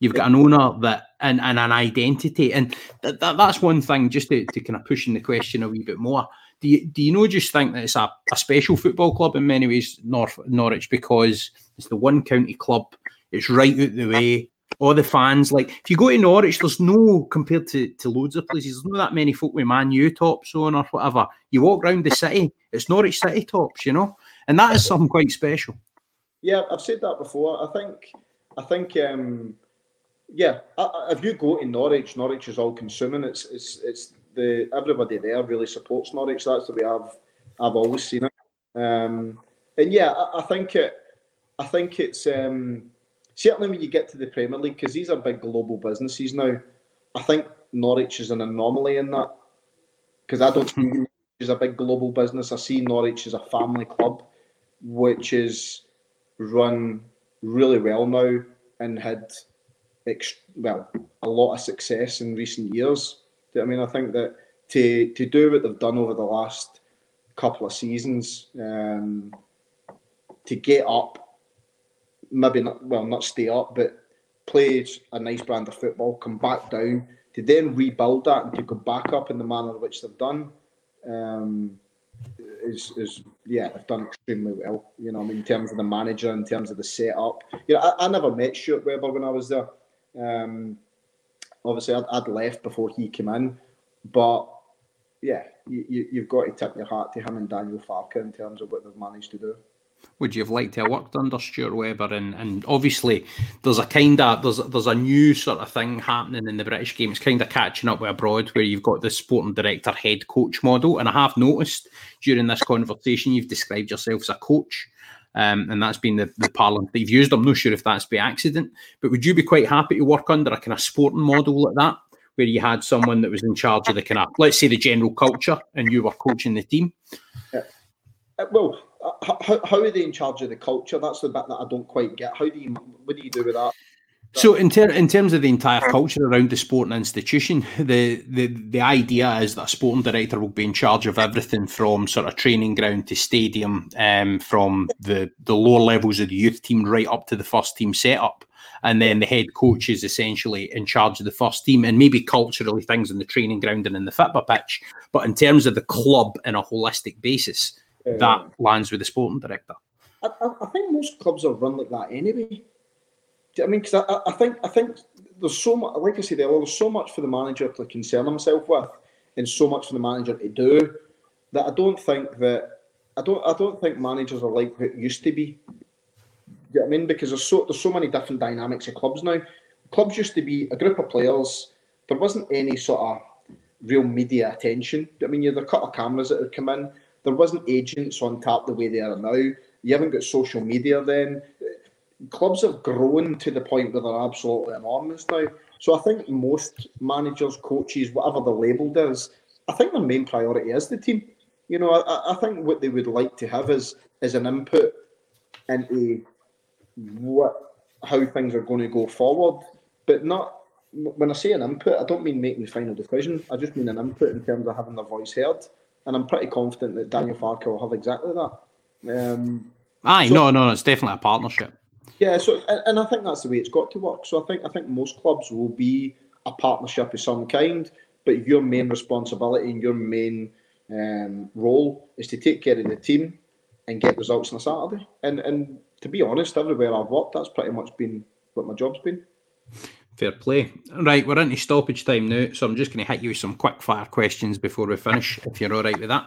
You've got an owner that and, and an identity, and that, that, that's one thing. Just to, to kind of pushing the question a wee bit more do you, do you know just think that it's a, a special football club in many ways, North Norwich, because it's the one county club, it's right out the way. All the fans, like if you go to Norwich, there's no compared to, to loads of places, there's not that many folk with Man U tops on or whatever. You walk around the city, it's Norwich City tops, you know, and that is something quite special. Yeah, I've said that before. I think, I think, um, yeah, if you go to Norwich, Norwich is all consuming. It's it's it's the everybody there really supports Norwich. That's the way I've I've always seen it. Um, and yeah, I, I, think it. I think it's um, certainly when you get to the Premier League because these are big global businesses now. I think Norwich is an anomaly in that because I don't see Norwich as a big global business. I see Norwich as a family club, which is run really well now and had ex- well a lot of success in recent years. I mean, I think that to to do what they've done over the last couple of seasons, um, to get up, maybe not well, not stay up, but play a nice brand of football, come back down, to then rebuild that and to go back up in the manner in which they've done. Um, is is yeah, they've done extremely well. You know, I mean, in terms of the manager, in terms of the setup. You know, I, I never met Stuart Webber when I was there. Um, obviously, I'd, I'd, left before he came in, but yeah, you, you, have got to tip your hat to him and Daniel Farke in terms of what they've managed to do would you have liked to have worked under Stuart Webber? And and obviously there's a kind of there's there's a new sort of thing happening in the British game. It's kind of catching up with abroad where you've got the sporting director head coach model. And I have noticed during this conversation you've described yourself as a coach. Um, and that's been the, the parliament that you've used. I'm not sure if that's by accident, but would you be quite happy to work under a kind of sporting model like that, where you had someone that was in charge of the kind of, let's say, the general culture, and you were coaching the team? Yeah. Uh, well, how, how are they in charge of the culture? That's the bit that I don't quite get. How do you what do you do with that? So in, ter- in terms of the entire culture around the sporting institution, the, the the idea is that a sporting director will be in charge of everything from sort of training ground to stadium, um, from the, the lower levels of the youth team right up to the first team setup. And then the head coach is essentially in charge of the first team and maybe culturally things in the training ground and in the football pitch. But in terms of the club in a holistic basis, that lands with the sporting director. I, I, think most clubs are run like that anyway. I mean, because I, I, think I think there's so much. Like I said earlier, there's so much for the manager to concern himself with, and so much for the manager to do that I don't think that I don't I don't think managers are like what it used to be. You know I mean? Because there's so there's so many different dynamics of clubs now. Clubs used to be a group of players. There wasn't any sort of real media attention. I mean, you had a couple of cameras that would come in there wasn't agents on tap the way they are now. You haven't got social media then. Clubs have grown to the point where they're absolutely enormous now. So I think most managers, coaches, whatever the label is, I think their main priority is the team. You know, I, I think what they would like to have is is an input into what how things are going to go forward, but not when I say an input, I don't mean making the final decision. I just mean an input in terms of having their voice heard and I'm pretty confident that Daniel Farke will have exactly that. Um, Aye, so, no, no, it's definitely a partnership. Yeah, so and, and, I think that's the way it's got to work. So I think I think most clubs will be a partnership of some kind, but your main responsibility and your main um, role is to take care of the team and get results on a Saturday. And and to be honest, everywhere I've worked, that's pretty much been what my job's been. Fair play. Right, we're into stoppage time now, so I'm just going to hit you with some quick fire questions before we finish, if you're all right with that.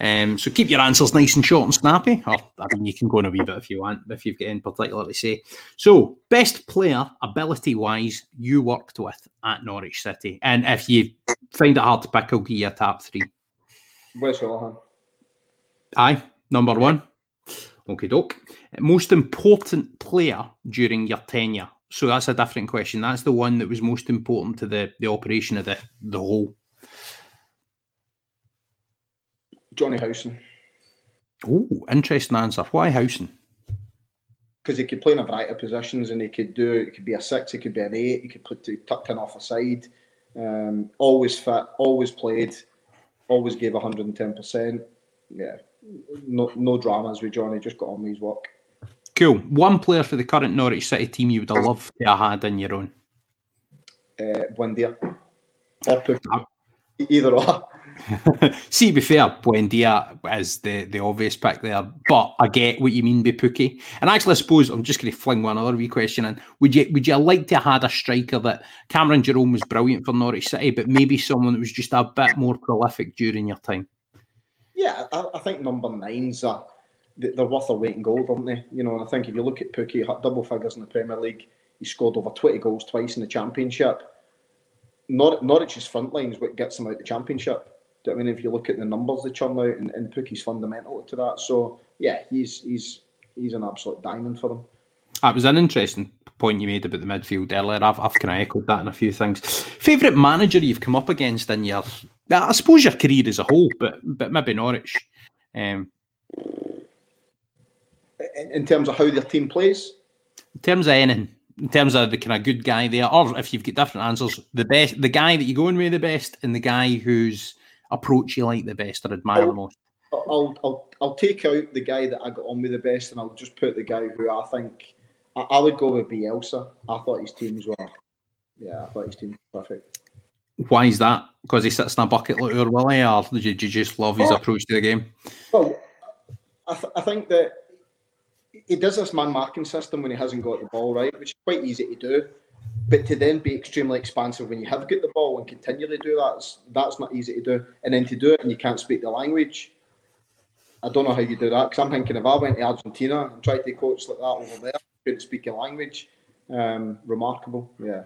Um, so keep your answers nice and short and snappy. Or, I mean, you can go in a wee bit if you want, if you've got in particular to say. So, best player, ability wise, you worked with at Norwich City. And if you find it hard to pick, I'll give you a top three. Wes Hoolahan? Aye, number one. Okay, doke. Most important player during your tenure so that's a different question. That's the one that was most important to the, the operation of the, the whole. Jonny Howson. Oh, interesting answer. Why Howson? Because he could play in a variety of positions and he could do it could be a six, It could be an eight, he could put tucked in off a side. Um, always fit, always played, always gave 110%. Yeah, no, no dramas with Johnny, just got on with his work. Cool. One player for the current Norwich City team you would have loved to have had in your own. Uh, Buendia. Either or. See, to be fair, Buendia is the, the obvious pick there, but I get what you mean by Pukki. And actually, I suppose I'm just going to fling one other wee question in. Would you would you like to have had a striker that Cameron Jerome was brilliant for Norwich City, but maybe someone that was just a bit more prolific during your time? Yeah, I, I think number nine's a they're worth their weight in gold, aren't they? You know, and I think if you look at Pukki, double figures in the Premier League, he scored over 20 goals twice in the Championship. Nor- Norwich's front line is what gets them out the Championship. I mean, if you look at the numbers they churn out, and, and Pukki's fundamental to that. So, yeah, he's he's he's an absolute diamond for them. That was an interesting point you made about the midfield earlier. I've, I've kind of echoed that in a few things. Favourite manager you've come up against in your, I suppose your career as a whole, but but maybe Norwich. Um, in, in terms of how their team plays? In terms of anything, in terms of the kind of good guy there, or if you've got different answers, the best, the guy that you go in with the best, and the guy whose approach you like the best or admire the most. I'll, I'll I'll take out the guy that I got on with the best, and I'll just put the guy who I think I, I would go with Bielsa. I thought his teams were, yeah, I thought his team was perfect. Why is that? Because he sits in a bucket like your Willie, or did you, did you just love his Oh. approach to the game? Well, I, th- I think that he does this man marking system when he hasn't got the ball right, which is quite easy to do. But to then be extremely expansive when you have got the ball and continually do that, that's, not easy to do. And then to do it and you can't speak the language, I don't know how you do that. Because I'm thinking if I went to Argentina and tried to coach like that over there, couldn't speak a language, um, remarkable. Yeah.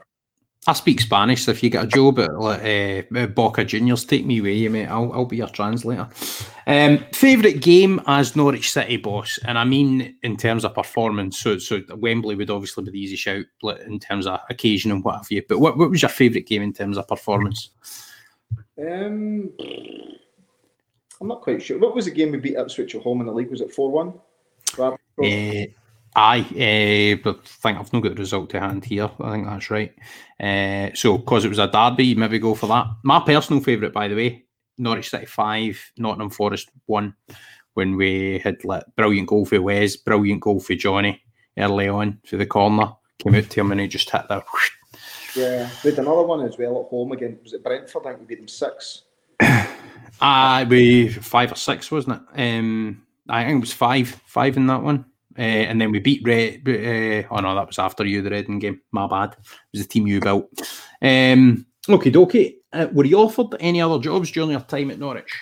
I speak Spanish, so if you get a job at uh, Boca Juniors, take me away, mate. I'll, I'll be your translator. Um, Favourite game as Norwich City boss, and I mean in terms of performance. So, so Wembley would obviously be the easy shout in terms of occasion and what have you. But what, what was your favourite game in terms of performance? Um, I'm not quite sure. What was the game we beat Ipswich at home in the league? Was it 4 1? Uh, aye, uh, but I think I've not got the result to hand here. I think that's right. Uh, so, because it was a derby, maybe go for that. My personal favourite, by the way, Norwich City 5, Nottingham Forest 1, when we had brilliant goal for Wes, brilliant goal for Jonny early on for the corner. Came out to him and he just hit the. Yeah, we had another one as well at home again. Was it Brentford? I think we beat them 6. Ah, we five or six, wasn't it? Um, I think it was five, five in that one. Uh, and then we beat Red. Uh, oh no, that was after you, the Reading game. My bad. It was the team you built. Um, okay, dokie. Uh, were you offered any other jobs during your time at Norwich?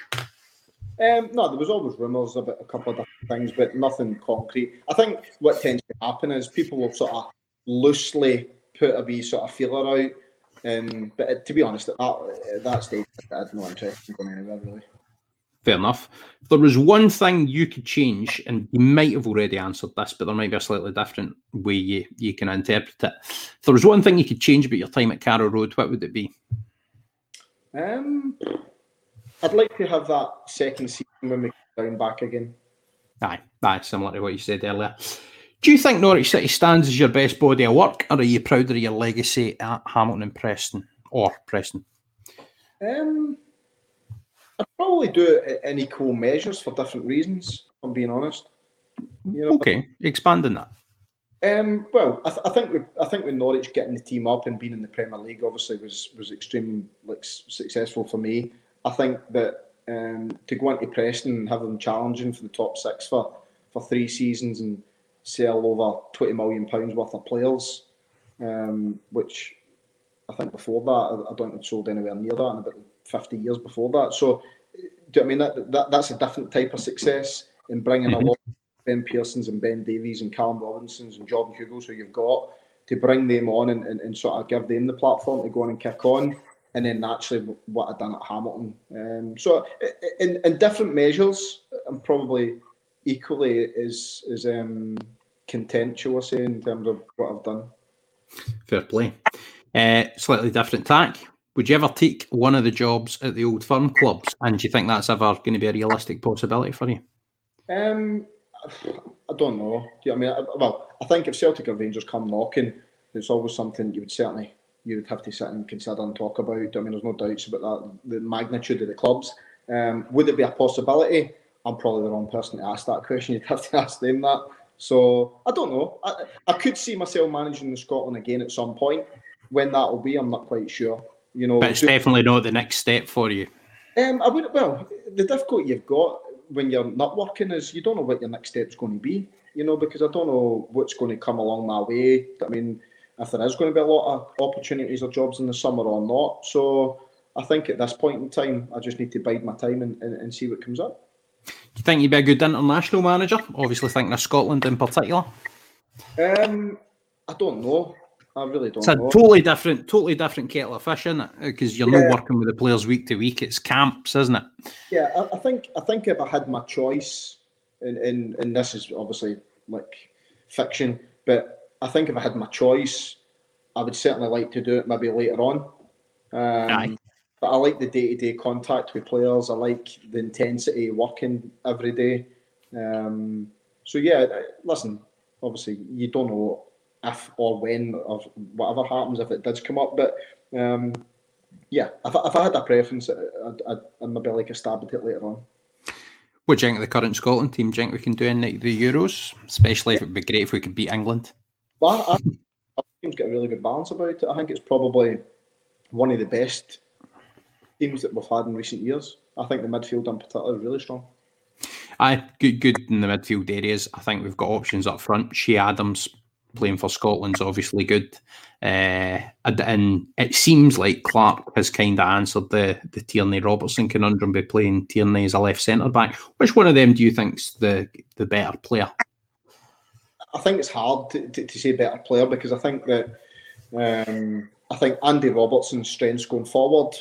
Um, no, there was always rumours about a couple of different things, but nothing concrete. I think what tends to happen is people will sort of loosely put a wee sort of feeler out. Um, but uh, to be honest, at that, at that stage, I had no interest in going anywhere really. Fair enough. If there was one thing you could change, and you might have already answered this, but there might be a slightly different way you, you can interpret it. If there was one thing you could change about your time at Carrow Road, what would it be? Um, I'd like to have that second season when we come down back again. Aye, aye, similar to what you said earlier. Do you think Norwich City stands as your best body of work, or are you prouder of your legacy at Hamilton and Preston, or Preston? Um, I'd probably do it in equal measures for different reasons. If I'm being honest. You know, Okay, expand on that. Um, well, I, th- I think with, I think with Norwich getting the team up and being in the Premier League obviously was was extremely like successful for me. I think that um, to go into Preston and have them challenging for the top six for, for three seasons and sell over twenty million pounds worth of players, um, which I think before that I, I don't think I'd sold anywhere near that about fifty years before that. So, do you know I mean that, that that's a different type of success in bringing Mhm. a lot Ben Pearsons and Ben Davies and Callum Robinsons and Jordan Hugill, who you've got, to bring them on and, and, and sort of give them the platform to go on and kick on. And then naturally, what I've done at Hamilton. Um, so, in, in different measures, I'm probably equally as, as um, content, shall I say, in terms of what I've done. Fair play. Uh, slightly different tack. Would you ever take one of the jobs at the old firm clubs? And do you think that's ever going to be a realistic possibility for you? Um, I don't know. I mean? Well, I think if Celtic or Rangers come knocking, it's always something you would certainly you would have to sit and consider and talk about. I mean, there's no doubts about that. The magnitude of the clubs. Um, would it be a possibility? I'm probably the wrong person to ask that question. You'd have to ask them that. So I don't know. I, I could see myself managing the Scotland again at some point. When that will be, I'm not quite sure. You know, But it's definitely not the next step for you. um, I would. Well, the difficulty you've got when you're not working is you don't know what your next step's going to be. You know, because I don't know what's going to come along my way. I mean, if there is going to be a lot of opportunities or jobs in the summer or not. So I think at this point in time, I just need to bide my time and, and, and see what comes up. Do you think you'd be a good international manager? Obviously, thinking of Scotland in particular. Um, I don't know. I really don't It's a know. totally different, totally different kettle of fish, isn't it? Because you're Yeah. not working with the players week to week. It's camps, isn't it? Yeah, I, I think I think if I had my choice, and, and and this is obviously like fiction, but I think if I had my choice, I would certainly like to do it maybe later on. Um, Aye. But I like the day to day contact with players. I like the intensity of working every day. Um, so yeah, listen. Obviously, you don't know if or when or whatever happens if it does come up. But um, yeah, if, if I had a preference, I'd, I'd, I'd maybe like a stab at it later on. What do you think of the current Scotland team? Do you think we can do in like the Euros? Especially if it would be great if we could beat England. Well, I, I team's got a really good balance about it. I think it's probably one of the best teams that we've had in recent years. I think the midfield in particular is really strong. Aye, good, good in the midfield areas. I think we've got options up front. Che Adams playing for Scotland's obviously good. Uh, and it seems like Clarke has kind of answered the the Tierney Robertson conundrum by playing Tierney as a left centre back. Which one of them do you think's the the better player? I think it's hard to, to, to say better player because I think that um, I think Andy Robertson's strengths going forward.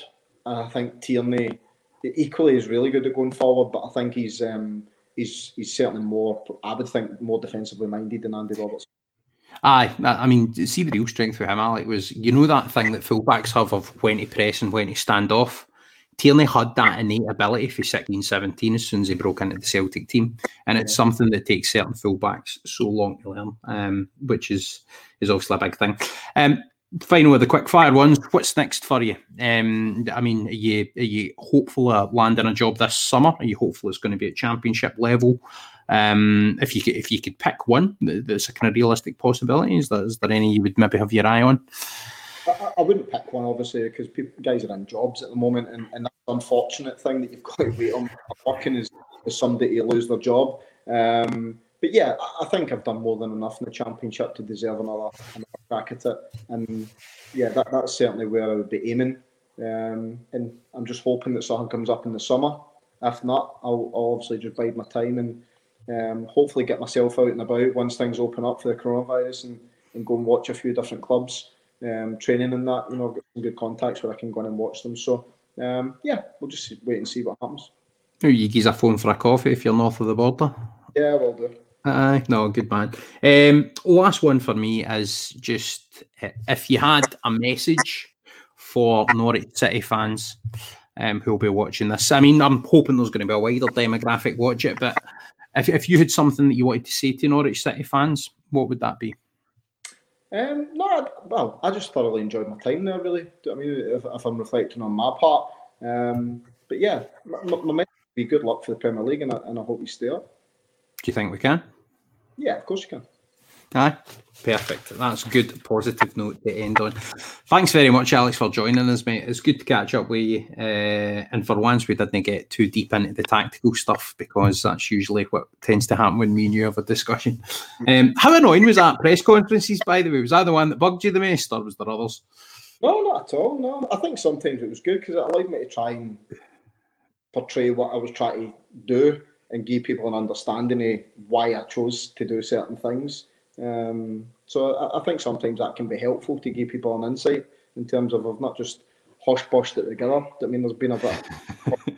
And I think Tierney equally is really good at going forward, but I think he's um, he's he's certainly more. I would think more defensively minded than Andy Robertson. Aye, I mean, see the real strength for him, Alec, was you know that thing that fullbacks have of when to press and when to stand off. Tierney had that innate ability for 16, 17 as soon as he broke into the Celtic team. And it's something that takes certain fullbacks so long to learn, um, which is is obviously a big thing. Um, final of the quick fire ones. What's next for you? Um, I mean, are you are you hopeful of landing a job this summer? Are you hopeful it's going to be at championship level? Um, if you could, if you could pick one that's a kind of realistic possibility, is there, is there any you would maybe have your eye on? I, I wouldn't pick one, obviously, because guys are in jobs at the moment, and, and that's an unfortunate thing that you've got to wait on working as, as somebody to lose their job. Um, but yeah, I think I've done more than enough in the championship to deserve another, another crack at it. And yeah, that, that's certainly where I would be aiming. Um, and I'm just hoping that something comes up in the summer. If not, I'll, I'll obviously just bide my time and um, hopefully get myself out and about once things open up for the coronavirus and, and go and watch a few different clubs, um, training and that. You know, get some good contacts where I can go in and watch them. So um, yeah, we'll just wait and see what happens. You give a phone for a coffee if you're north of the border. Yeah, we'll do. Aye, no, good man. Um, last one for me is just if you had a message for Norwich City fans um, who'll be watching this. I mean, I'm hoping there's going to be a wider demographic watch it, but if, if you had something that you wanted to say to Norwich City fans, what would that be? Um, no, well, I just thoroughly enjoyed my time there. Really, I mean, if, if I'm reflecting on my part, um, but yeah, my, my message would be good luck for the Premier League, and I, and I hope we stay up. Do you think we can? Yeah, of course you can. Aye, perfect. That's good positive note to end on. Thanks very much, Alex, for joining us, mate. It's good to catch up with you. Uh, and for once, we didn't get too deep into the tactical stuff because that's usually what tends to happen when me and you have a discussion. Um, how annoying was that press conferences, by the way? Was that the one that bugged you the most, or was there others? No, not at all. No, I think sometimes it was good because it allowed me to try and portray what I was trying to do and give people an understanding of why I chose to do certain things. Um, so I, I, think sometimes that can be helpful to give people an insight in terms of I've not just hush boshed it together. I mean, there's been a bit.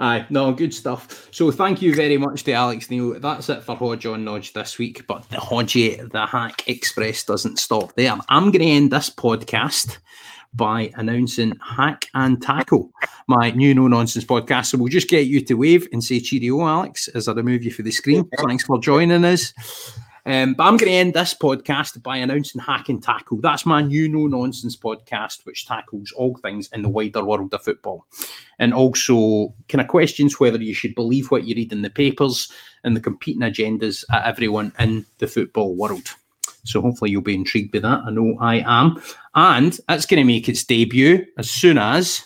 Aye, no, good stuff. So thank you very much to Alex Neil. That's it for Hodge on Nodge this week. But the Hodgey, the Hack Express doesn't stop there. I'm going to end this podcast by announcing Hack and Tackle, my new no nonsense podcast. So we'll just get you to wave and say cheerio, Alex, as I remove you from the screen. Thanks for joining us. Um, but I'm going to end this podcast by announcing Hack and Tackle. That's my new no nonsense podcast, which tackles all things in the wider world of football. And also kind of questions whether you should believe what you read in the papers and the competing agendas at everyone in the football world. So hopefully you'll be intrigued by that. I know I am. And it's going to make its debut as soon as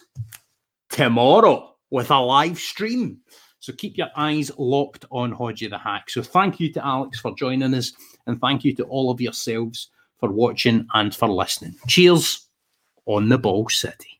tomorrow with a live stream. So keep your eyes locked on Hodgey the Hack. So thank you to Alex for joining us, and thank you to all of yourselves for watching and for listening. Cheers on the Ball City.